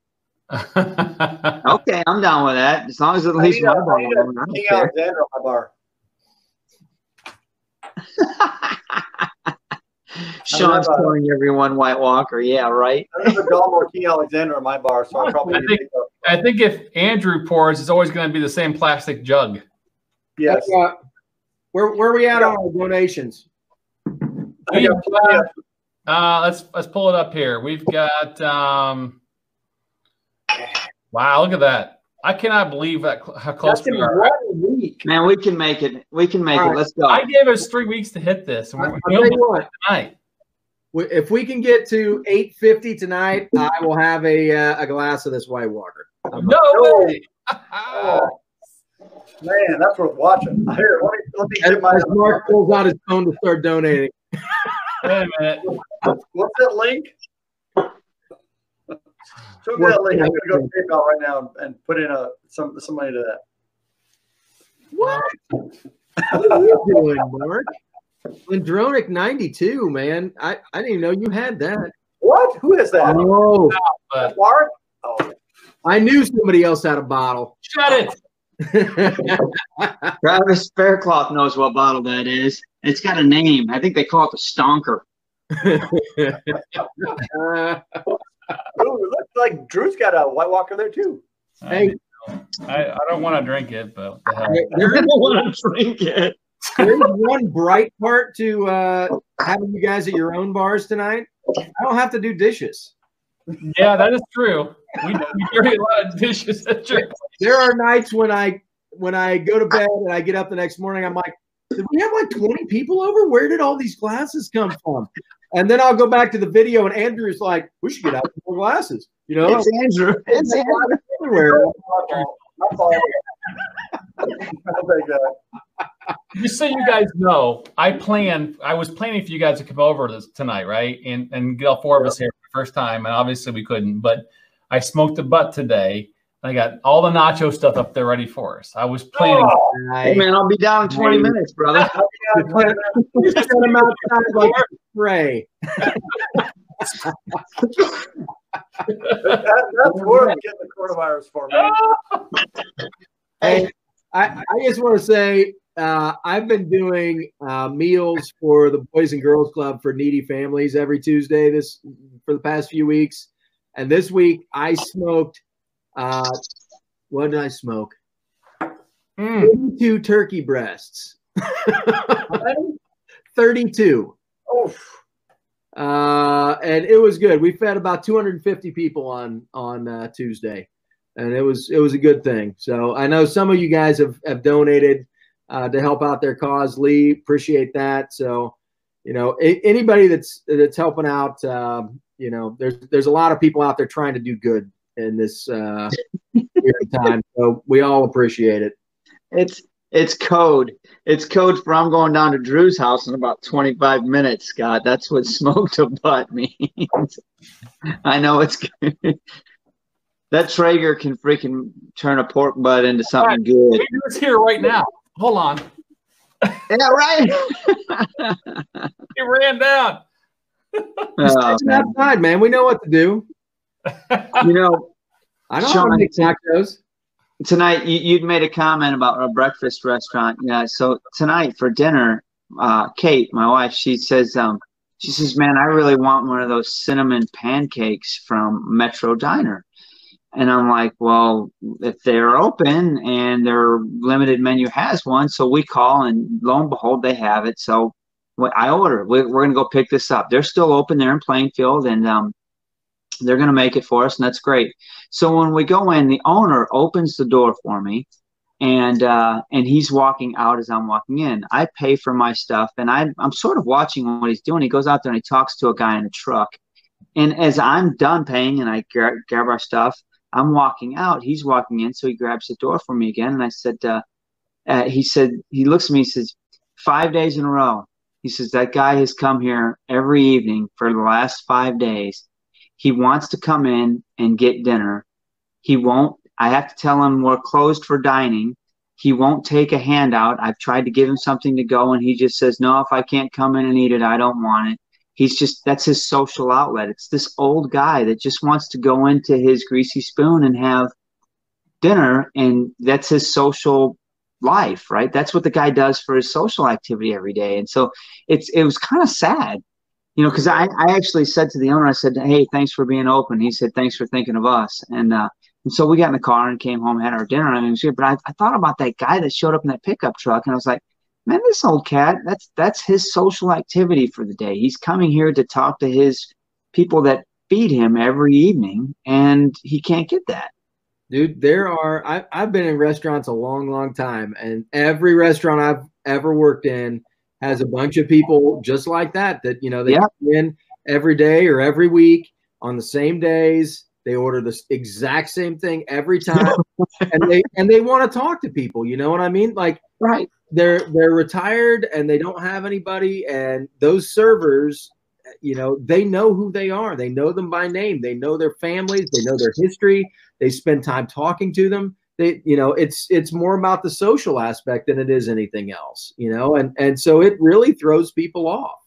Okay, I'm down with that. As long as at least need a, my I need bottle. a I don't Alexander on my bar. Sean's have a- pouring everyone White Walker. Yeah, right. I have a Dalmore King Alexander on my bar, so I probably I need think- to. I think if Andrew pours, it's always going to be the same plastic jug. Yes. Uh, where where we at on our donations? I got Uh, let's let's pull it up here. We've got. Um, wow, look at that! I cannot believe that how close That's we are. one week. Man, we can make it. We can make All it. right. Let's go. I gave us three weeks to hit this, and I'll tell you what. tonight. If we can get to 850 tonight, I will have a uh, a glass of this White Water. I'm- No No. way! Man, that's worth watching. Here, let me, let me As, get my. as Mark pulls out his phone to start donating. Wait a minute. What's that link? Show me that link. I'm gonna go to PayPal right now and put in a some some money to that. What? what are you doing, Mark? Andronic 92, man. I, I didn't even know you had that. What? Who is that? Oh, Mark? Oh, I knew somebody else had a bottle. shut it. Travis Faircloth knows what bottle that is. It's got a name. I think they call it the Stonker. Ooh, it looks like Drew's got a White Walker there too. hey, I, I don't want to drink it, but what the hell? there, I want to drink it. there's one bright part to uh, having you guys at your own bars tonight. I don't have to do dishes. yeah, that is true. We, we dirty a lot of dishes. That's true. There are nights when I when I go to bed and I get up the next morning, I'm like, did we have like 20 people over? Where did all these glasses come from? And then I'll go back to the video and Andrew's like, we should get out some more glasses. You know, It's Andrew. It's Andrew. glasses everywhere. My fault. My fault. I'll take that. Just so you guys know, I planned. I was planning for you guys to come over this tonight, right? And and get all four of us here for the first time, and obviously we couldn't. But I smoked a butt today. I got all the nacho stuff up there ready for us. I was planning. Oh, Hey, man, I'll be down in 20 minutes, brother. yeah, wait a minute. Just set them outside like spray. that, that's worth getting the coronavirus for me. Hey, I, I just want to say uh, I've been doing uh, meals for the Boys and Girls Club for needy families every Tuesday this for the past few weeks, and this week I smoked. Uh, what did I smoke? Mm. 32 turkey breasts. 32. Oof. Uh, and it was good. We fed about 250 people on on uh, Tuesday, and it was it was a good thing. So I know some of you guys have have donated uh, to help out their cause. Lee, appreciate that. So you know a- anybody that's that's helping out, um, you know, there's there's a lot of people out there trying to do good in this uh, time. So we all appreciate it. It's it's code. It's code for I'm going down to Drew's house in about 25 minutes, Scott. That's what smoked a butt means. I know it's good. That Traeger can freaking turn a pork butt into something good. It's here right now. Hold on. Yeah, right. He ran down. Just Oh, man. outside, man. We know what to do. You know, I know how Sean, to make tacos. tonight you, you'd made a comment about a breakfast restaurant. Yeah. So tonight for dinner, uh, Kate, my wife, she says, um, she says, man, I really want one of those cinnamon pancakes from Metro Diner. And I'm like, well, if they're open and their limited menu has one, so we call and lo and behold, they have it. So I order, we're, we're gonna go pick this up. They're still open there in Plainfield, and um, they're gonna make it for us, and that's great. So when we go in, the owner opens the door for me, and uh, and he's walking out as I'm walking in. I pay for my stuff, and I I'm sort of watching what he's doing. He goes out there and he talks to a guy in a truck, and as I'm done paying and I grab, grab our stuff, I'm walking out. He's walking in, so he grabs the door for me again, and I said, uh, uh, he said he looks at me, he says, five days in a row. He says that guy has come here every evening for the last five days. He wants to come in and get dinner. He won't. I have to tell him we're closed for dining. He won't take a handout. I've tried to give him something to go, and he just says, No, if I can't come in and eat it, I don't want it. He's just, that's his social outlet. It's this old guy that just wants to go into his greasy spoon and have dinner, and that's his social life, right? That's what the guy does for his social activity every day. And so it's, it was kind of sad you know, because I, I actually said to the owner, I said, "Hey, thanks for being open." He said, "Thanks for thinking of us." And uh, and so we got in the car and came home, had our dinner, and it was good. But I, I thought about that guy that showed up in that pickup truck, and I was like, "Man, this old cat, that's that's his social activity for the day. He's coming here to talk to his people that feed him every evening, and he can't get that." Dude, there are I, I've been in restaurants a long, long time, and every restaurant I've ever worked in has a bunch of people just like that that you know they Yeah. come in every day or every week on the same days. They order the exact same thing every time, and they and they want to talk to people. You know what I mean? Like Right. they're they're retired and they don't have anybody and those servers you know they know who they are. They know them by name. They know their families. They know their history. They spend time talking to them. They you know it's it's more about the social aspect than it is anything else you know and and so it really throws people off.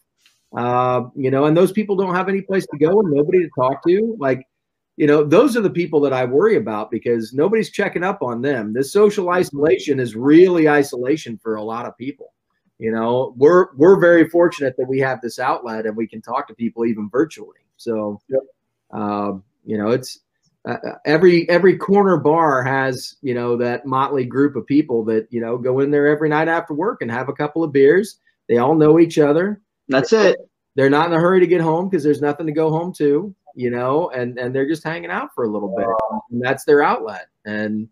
Uh, you know and those people don't have any place to go and nobody to talk to. Like you know those are the people that i worry about because nobody's checking up on them. This social isolation is really isolation for a lot of people you know we're we're very fortunate that we have this outlet and we can talk to people even virtually. So Yep. um, you know it's uh, uh, every every corner bar has you know that motley group of people that you know go in there every night after work and have a couple of beers. They all know each other. That's it. they're not in a hurry to get home because there's nothing to go home to you know and and they're just hanging out for a little bit. And that's their outlet. And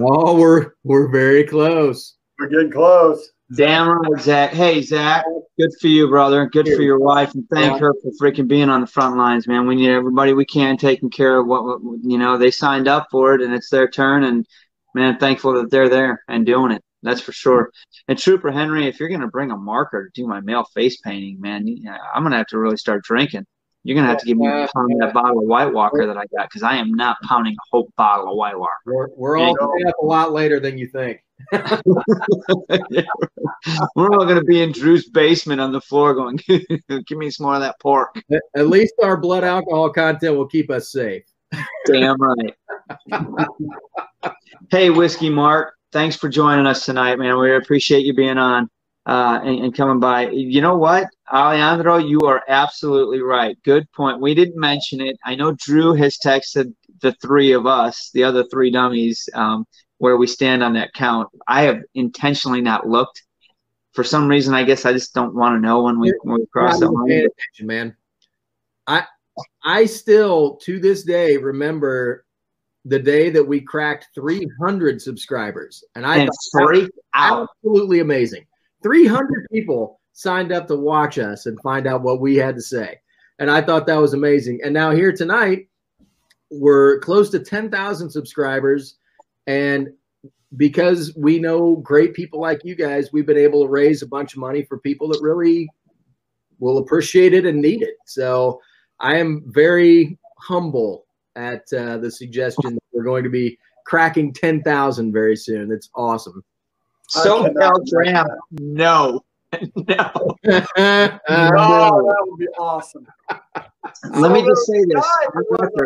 oh we're we're very close. We're getting close. Damn right, Zach. Hey, Zach. Good for you, brother. Good for your wife, and thank Yeah. her for freaking being on the front lines, man. We need everybody we can taking care of what, what you know. They signed up for it, and it's their turn. And man, thankful that they're there and doing it. That's for sure. And Trooper Henry, if you're gonna bring a marker to do my male face painting, man, I'm gonna have to really start drinking. You're gonna have to give me a pound that bottle of White Walker that I got because I am not pounding a whole bottle of White Walker. we're, we're all you up a lot later than you think We're all going to be in Drew's basement on the floor going, give me some more of that pork. At least our blood alcohol content will keep us safe. Damn right. hey, Whiskey Mark, thanks for joining us tonight, man. We appreciate you being on uh, and, and, coming by. You know what, Alejandro, you are absolutely right. Good point. We didn't mention it. I know Drew has texted the three of us, the other three dummies, um, where we stand on that count. I have intentionally not looked. For some reason, I guess I just don't want to know when we, when we cross that line. Man. I I still to this day remember the day that we cracked 300 subscribers, and I and thought absolutely amazing. 300 people signed up to watch us and find out what we had to say, and I thought that was amazing. And now here tonight, we're close to 10,000 subscribers, and because we know great people like you guys, we've been able to raise a bunch of money for people that really will appreciate it and need it. So I am very humble at uh, the suggestion that we're going to be cracking 10,000 very soon. It's awesome. So Graham, no. no. oh, that would be awesome. Let me just say this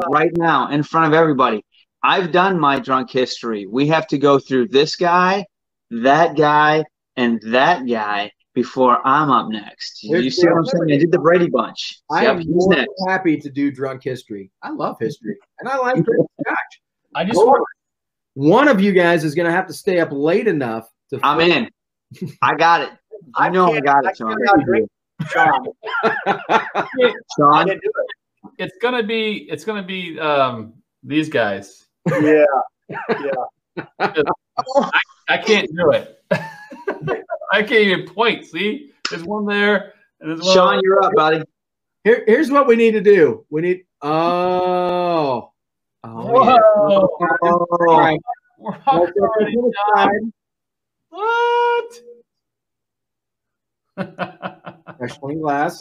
right now in front of everybody. I've done my drunk history. We have to go through this guy, that guy, and that guy before I'm up next. You, you see what I'm saying? I did the Brady Bunch. I yep, am more next. happy to do drunk history. I love history, and I like drinking scotch. I just want one of you guys is going to have to stay up late enough to. I'm in. I got it. I know I got it, Sean. Sean. Sean. It's gonna be. It's gonna be um, these guys. Yeah. Yeah. I, I can't do it. I can't even point. See, there's one there. And there's one Sean, you're up, buddy. Here, here's what we need to do. We need. Oh. Oh. Yeah. Oh. What? Fresh clean glass.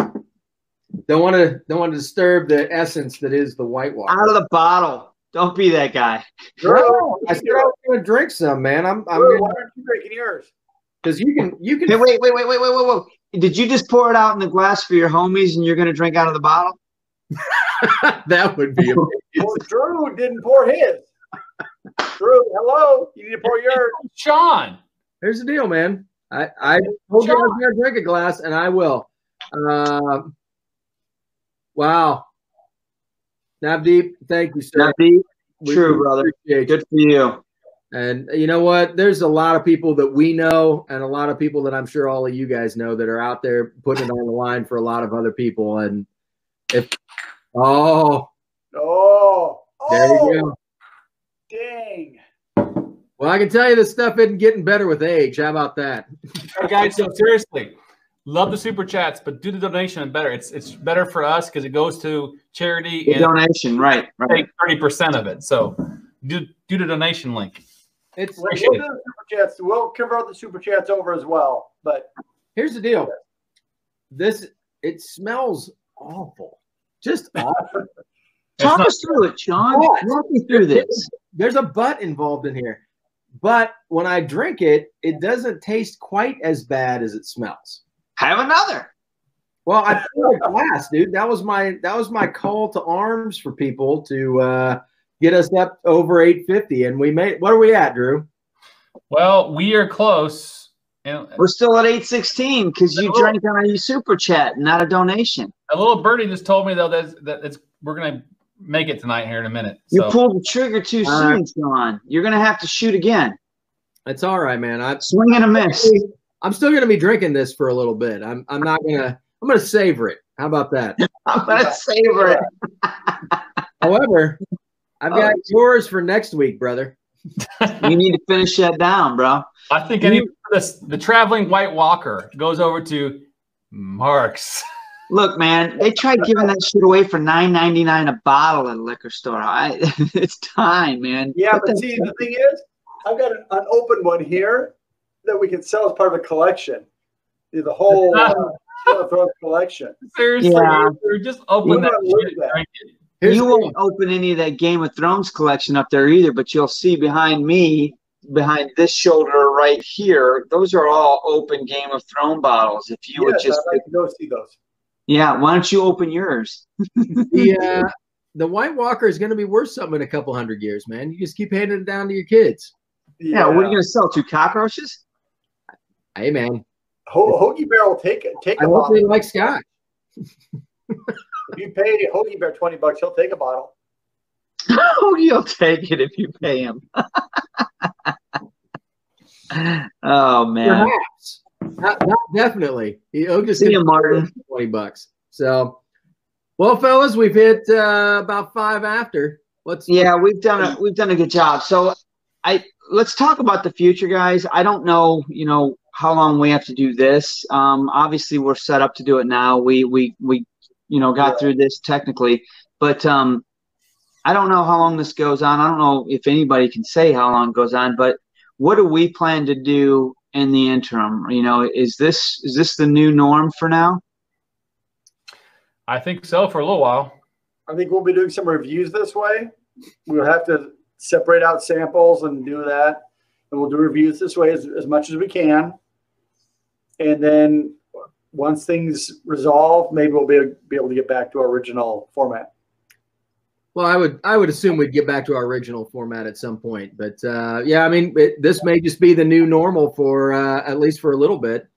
Don't want to don't want to disturb the essence that is the white water. Out of the bottle. Don't be that guy. No, I said I was going to drink some, man. I'm. I'm. Why aren't you drinking yours? Because you can, you can. Hey, wait, wait, wait, wait, wait, wait, wait. Did you just pour it out in the glass for your homies, and you're going to drink out of the bottle? that would be well, Drew didn't pour his. Drew, hello. You need to pour yours. Sean. Here's the deal, man. I I told you I was going to drink a glass, and I will. Uh, wow. Navdeep, thank you, sir. Navdeep, true, brother. Good for you. And you know what? There's a lot of people that we know, and a lot of people that I'm sure all of you guys know that are out there putting it on the line for a lot of other people. And if, oh, oh, there you go. Oh, dang. Well, I can tell you this stuff isn't getting better with age. How about that? Hey guys, so seriously, love the super chats, but do the donation and better. It's it's better for us because it goes to charity. The and donation, right? Right. Thirty percent of it. So do do the donation link. It's we'll, we'll the super chats. We'll convert the super chats over as well. But here's the deal. This it smells awful. Just awful. Talk us through it, Sean. Walk me through this. There's a butt involved in here. But when I drink it, it doesn't taste quite as bad as it smells. Have another. Well, I feel a glass, dude. That was my that was my call to arms for people to uh get us up over 850. And we made, what are we at, Drew? Well, we are close. We're still at 816 because you drank on a super chat, not a donation. A little birdie just told me though that that it's, we're gonna make it tonight here in a minute. You pulled the trigger too soon, uh, Sean. You're gonna have to shoot again. It's all right, man. I swing and a miss. I'm still gonna be drinking this for a little bit. I'm I'm not gonna I'm gonna savor it. How about that? I'm gonna savor it. However, I've got oh, yours for next week, brother. you need to finish that down, bro. I think any the, the traveling White Walker goes over to Marks. Look, man, they tried giving that shit away for nine ninety nine a bottle at a liquor store. I, it's time, man. Yeah, Put but see, the thing is, I've got an open one here that we can sell as part of a collection. The whole uh, collection. Seriously, yeah. just open that, shit, that. Here's you won't open any of that Game of Thrones collection up there either, but you'll see behind me, behind this shoulder right here, those are all open Game of Thrones bottles. If you would just, like go see those. yeah, why don't you open yours? the uh, the White Walker is going to be worth something in a couple hundred years, man. You just keep handing it down to your kids. Yeah, what are you going to sell? Two cockroaches? Hey, man, Ho- Hoagie Bear will take it. Take I a hope bottle. they like Scotch. If you pay Hoagie Bear twenty bucks, he'll take a bottle. oh, you'll take it if you pay him. oh man, Perhaps, not, not definitely. He'll just See you, Martin. twenty bucks. So, well, fellas, we've hit uh, about five after. Let's yeah, we've done a we've done a good job. So, I let's talk about the future, guys. I don't know, you know, how long we have to do this. Um, obviously, we're set up to do it now. We we we, you know, got Yeah. through this technically, but um, I don't know how long this goes on. I don't know if anybody can say how long it goes on, but what do we plan to do in the interim? You know, is this is this the new norm for now? I think so for a little while. I think we'll be doing some reviews this way. We'll have to separate out samples and do that. And we'll do reviews this way as, as much as we can. And then once things resolve, maybe we'll be, be able to get back to our original format. Well, I would I would assume we'd get back to our original format at some point, but uh, yeah, I mean, it, this may just be the new normal for uh, at least for a little bit.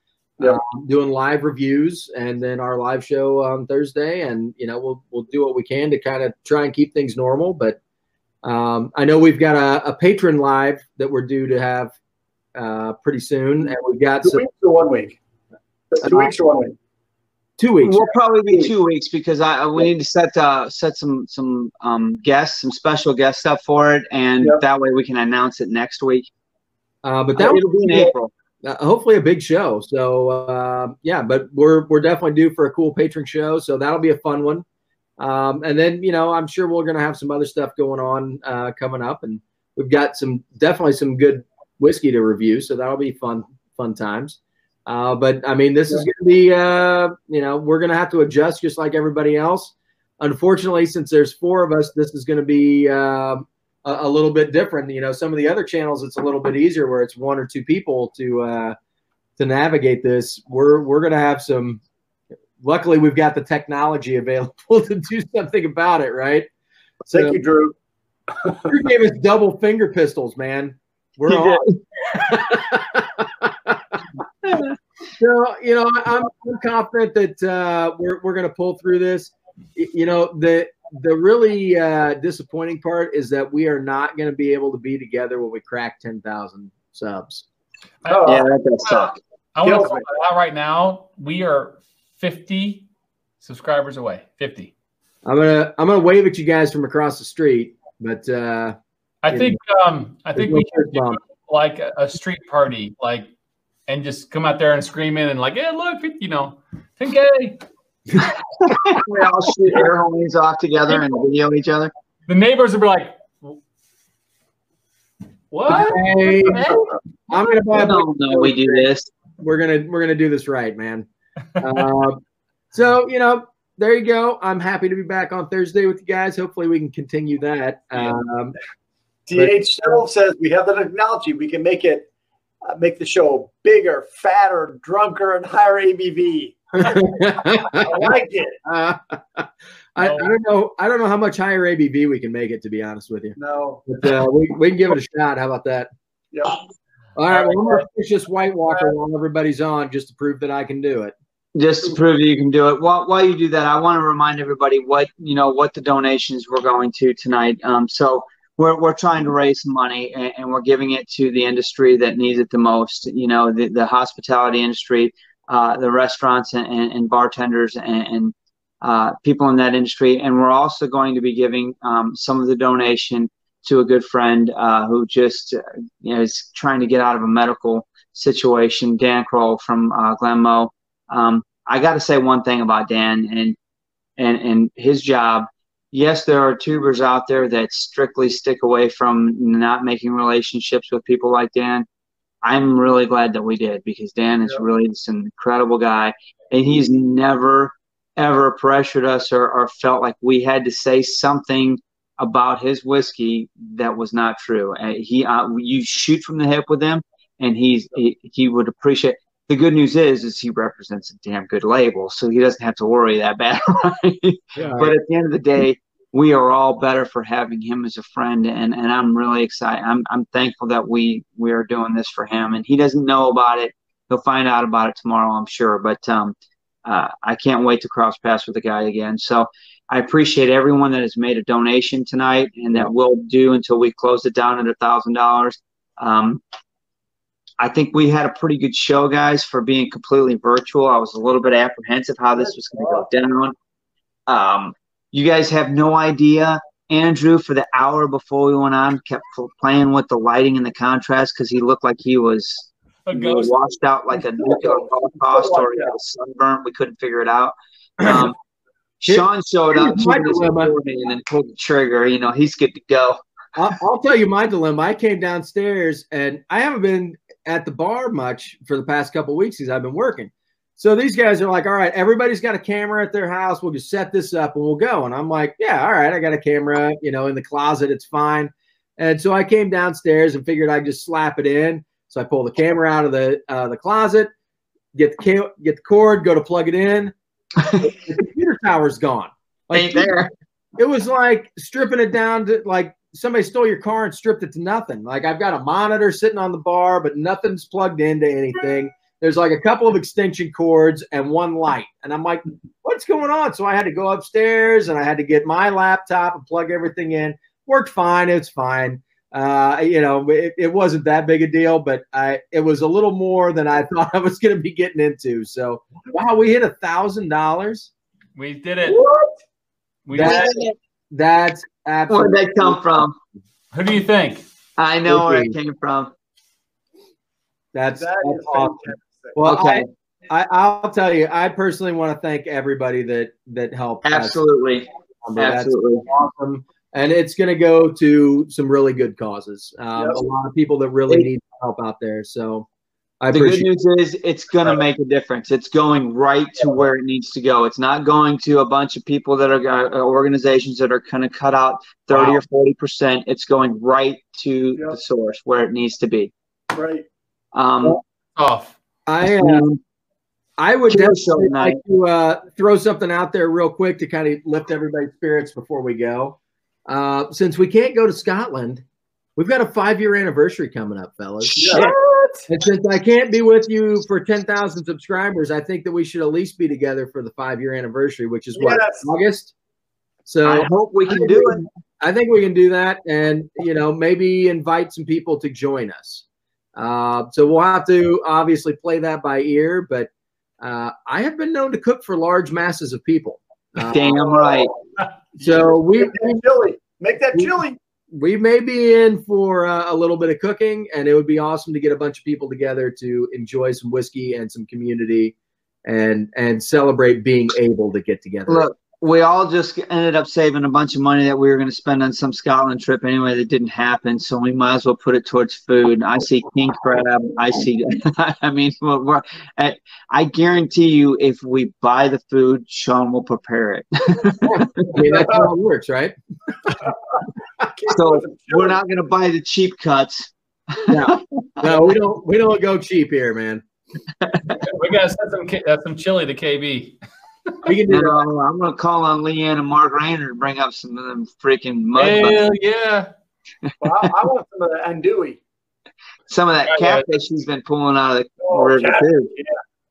Yeah. Um, doing live reviews and then our live show on Thursday, and you know we'll we'll do what we can to kind of try and keep things normal. But um, I know we've got a, a Patreon live that we're due to have uh, pretty soon, and we've got Two some weeks or one week? Two Uh, weeks or one week? two weeks. We'll probably be two weeks because I we need to set uh, set some some um, guests, some special guests up for it, and Yep. that way we can announce it next week. Uh, but that It'll be in April. uh, hopefully a big show. So uh, yeah, but we're we're definitely due for a cool Patreon show. So that'll be a fun one. Um, and then you know I'm sure we're gonna have some other stuff going on uh, coming up, and we've got some definitely some good whiskey to review. So that'll be fun fun times. Uh, but I mean, this is going to be, uh, you know, we're going to have to adjust just like everybody else. Unfortunately, since there's four of us, this is going to be uh, a, a little bit different. You know, some of the other channels, it's a little bit easier where it's one or two people to uh, to navigate this. We're we're going to have some. Luckily, we've got the technology available to do something about it, right? Thank you, Drew. You gave us double finger pistols, man. We're He on. so you know, I'm, I'm confident that uh, we're we're going to pull through this. You know, the the really uh, disappointing part is that we are not going to be able to be together when we crack ten thousand subs. Oh, Yeah, that does suck. I want to call out right now. We are 50 subscribers away. 50. I'm gonna I'm gonna wave at you guys from across the street, but uh, I think um I think we no should do like a, a street party, like and just come out there and scream in and like, yeah, look, you know, 10K. we all shoot air homies off together and video each other. The neighbors would be like, What? Hey, I'm gonna buy I a don't know we do this. we're gonna we're gonna do this right, man. Uh, so you know, there you go. I'm happy to be back on Thursday with you guys. Hopefully, we can continue that. Um, DH Settle says we have the technology. We can make it uh, make the show bigger, fatter, drunker, and higher ABV. I like it. uh, I, I don't know. I don't know how much higher ABV we can make it. To be honest with you, No. but uh, we, we can give it a shot. How about that? Yep. All right. Well, I'm gonna push this White Walker while everybody's on, just to prove that I can do it. Just to prove that you can do it. While, while you do that, I want to remind everybody what you know what the donations we're going to tonight. Um, so we're we're trying to raise money and, and we're giving it to the industry that needs it the most. You know, the, the hospitality industry, uh, the restaurants and, and, and bartenders and, and uh, people in that industry. And we're also going to be giving um, some of the donation to a good friend uh, who just uh, you know, is trying to get out of a medical situation. Dan Kroll from uh, Glenmo. Um, I got to say one thing about Dan and and and his job. Yes, there are tubers out there that strictly stick away from not making relationships with people like Dan. I'm really glad that we did because Dan is Yeah. really just an incredible guy, and he's never ever pressured us or, or felt like we had to say something about his whiskey that was not true. Uh, he, uh, you shoot from the hip with him, and he's he, he would appreciate. The good news is, is he represents a damn good label, so he doesn't have to worry that bad. Right? Yeah. But at the end of the day, we are all better for having him as a friend, and and I'm really excited. I'm I'm thankful that we we are doing this for him, and he doesn't know about it. He'll find out about it tomorrow, I'm sure. But um, uh, I can't wait to cross paths with the guy again. So I appreciate everyone that has made a donation tonight, and that will do until we close it down at a thousand dollars. I think we had a pretty good show, guys, for being completely virtual. I was a little bit apprehensive how this was going to go down. Um, you guys have no idea. Andrew, for the hour before we went on, kept playing with the lighting and the contrast because he looked like he was A ghost. washed out like a nuclear holocaust or he had a sunburn. We couldn't figure it out. Um, Sean showed up Here's two minutes dilemma. before me and then pulled the trigger. You know, he's good to go. I'll, I'll tell you my dilemma. I came downstairs and I haven't been at the bar much for the past couple weeks since I've been working. So these guys are like, all right, everybody's got a camera at their house. We'll just set this up and we'll go. And I'm like, yeah, all right, I got a camera, you know, in the closet. It's fine. And so I came downstairs and figured I'd just slap it in. So I pull the camera out of the uh, the closet, get the ca- get the cord, go to plug it in. the computer tower's gone. Ain't there. It was like stripping it down to like somebody stole your car and stripped it to nothing. Like I've got a monitor sitting on the bar, but nothing's plugged into anything. There's like a couple of extension cords and one light. And I'm like, what's going on? So I had to go upstairs and I had to get my laptop and plug everything in. Worked fine. It's fine. Uh, you know, it, it wasn't that big a deal, but I it was a little more than I thought I was going to be getting into. So, wow, we hit a thousand dollars. We did it. What? We did it. That's Where'd that come from? Who do you think? I know where it came from. that's, That that's awesome. Well, Okay. I, I, I'll tell you, I personally want to thank everybody that that helped. us. Absolutely. That's Absolutely. awesome, and it's going to go to some really good causes. Um, Yep. A lot of people that really It- need help out there. So I The good news is it's going to make a difference. It's going right to where it needs to go. It's not going to a bunch of people that are uh, organizations that are going to cut out 30 Wow. or 40 percent. It's going right to Yep. the source where it needs to be. Right. Um, Off. I uh, I would definitely like to uh, throw something out there real quick to kind of lift everybody's spirits before we go. Uh, since we can't go to Scotland, we've got a five year anniversary coming up, fellas. Shit. And since I can't be with you for 10,000 subscribers, I think that we should at least be together for the five year anniversary, which is what, Yes. August? So I hope we can think do we it. I think we can do that and, you know, maybe invite some people to join us. Uh, so we'll have to obviously play that by ear, but uh, I have been known to cook for large masses of people. Uh, Damn right. so we, Make that chili. Make that chili. We may be in for uh, a little bit of cooking, and it would be awesome to get a bunch of people together to enjoy some whiskey and some community, and and celebrate being able to get together. Look, we all just ended up saving a bunch of money that we were going to spend on some Scotland trip anyway that didn't happen. So we might as well put it towards food. I see king crab. I see. I mean, we're, I I guarantee you, if we buy the food, Sean will prepare it. I mean, that's how it works, right? So we're not going to buy the cheap cuts. No, we don't. We don't go cheap here, man. We got to send some uh, some chili to KB. We can do You that. know, I'm going to call on Leanne and Mark Rainer to bring up some of them freaking mud. buns. Hell yeah! Well, I, I want some of the andouille. Some of that Yeah, yeah. catfish he's been pulling out of the Oh, river cat- too.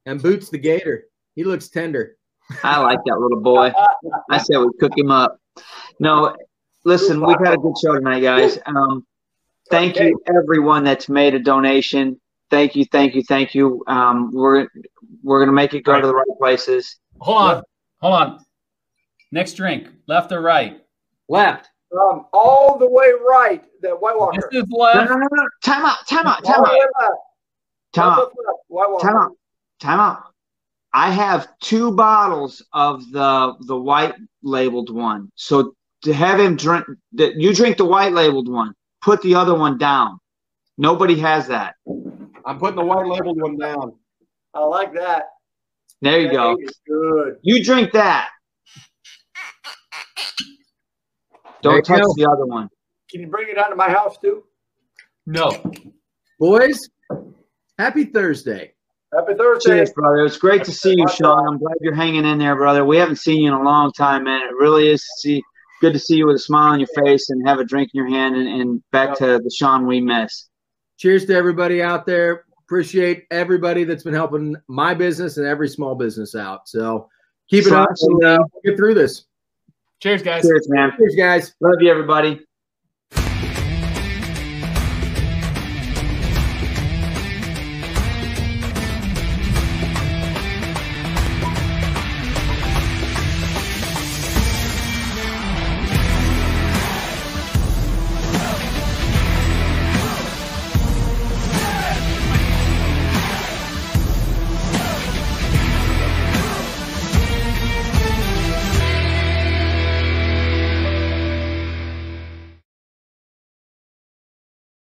And Boots the Gator. He looks tender. I like that little boy. I said we cook him up. No, listen, we've had a good show tonight, guys. Um, thank you everyone that's made a donation. Thank you, thank you, thank you. Um, we're we're gonna make it go to the right places. Hold on, hold on. Next drink, left or right? Left. Um, all the way right. That White This is No, left. no, no, no. Time out, time out, time the out, time out, Left, left, White Walker. time out, time out. I have two bottles of the the white labeled one. So to have him drink, that you drink the white labeled one. Put the other one down. Nobody has that. I'm putting the white labeled one down. I like that. There you go. Good. You drink that. Don't touch go. the other one. Can you bring it down to my house too? No. Boys, Happy Thursday. Happy Thursday. Cheers, brother. It's great to see you, Sean. I'm glad you're hanging in there, brother. We haven't seen you in a long time, man. It really is to see good to see you with a smile on your face and have a drink in your hand and, and back to the Sean we miss. Cheers to everybody out there. Appreciate everybody that's been helping my business and every small business out. So keep it up and uh, get through this. Cheers, guys. Cheers, man. Cheers, guys. Love you, everybody.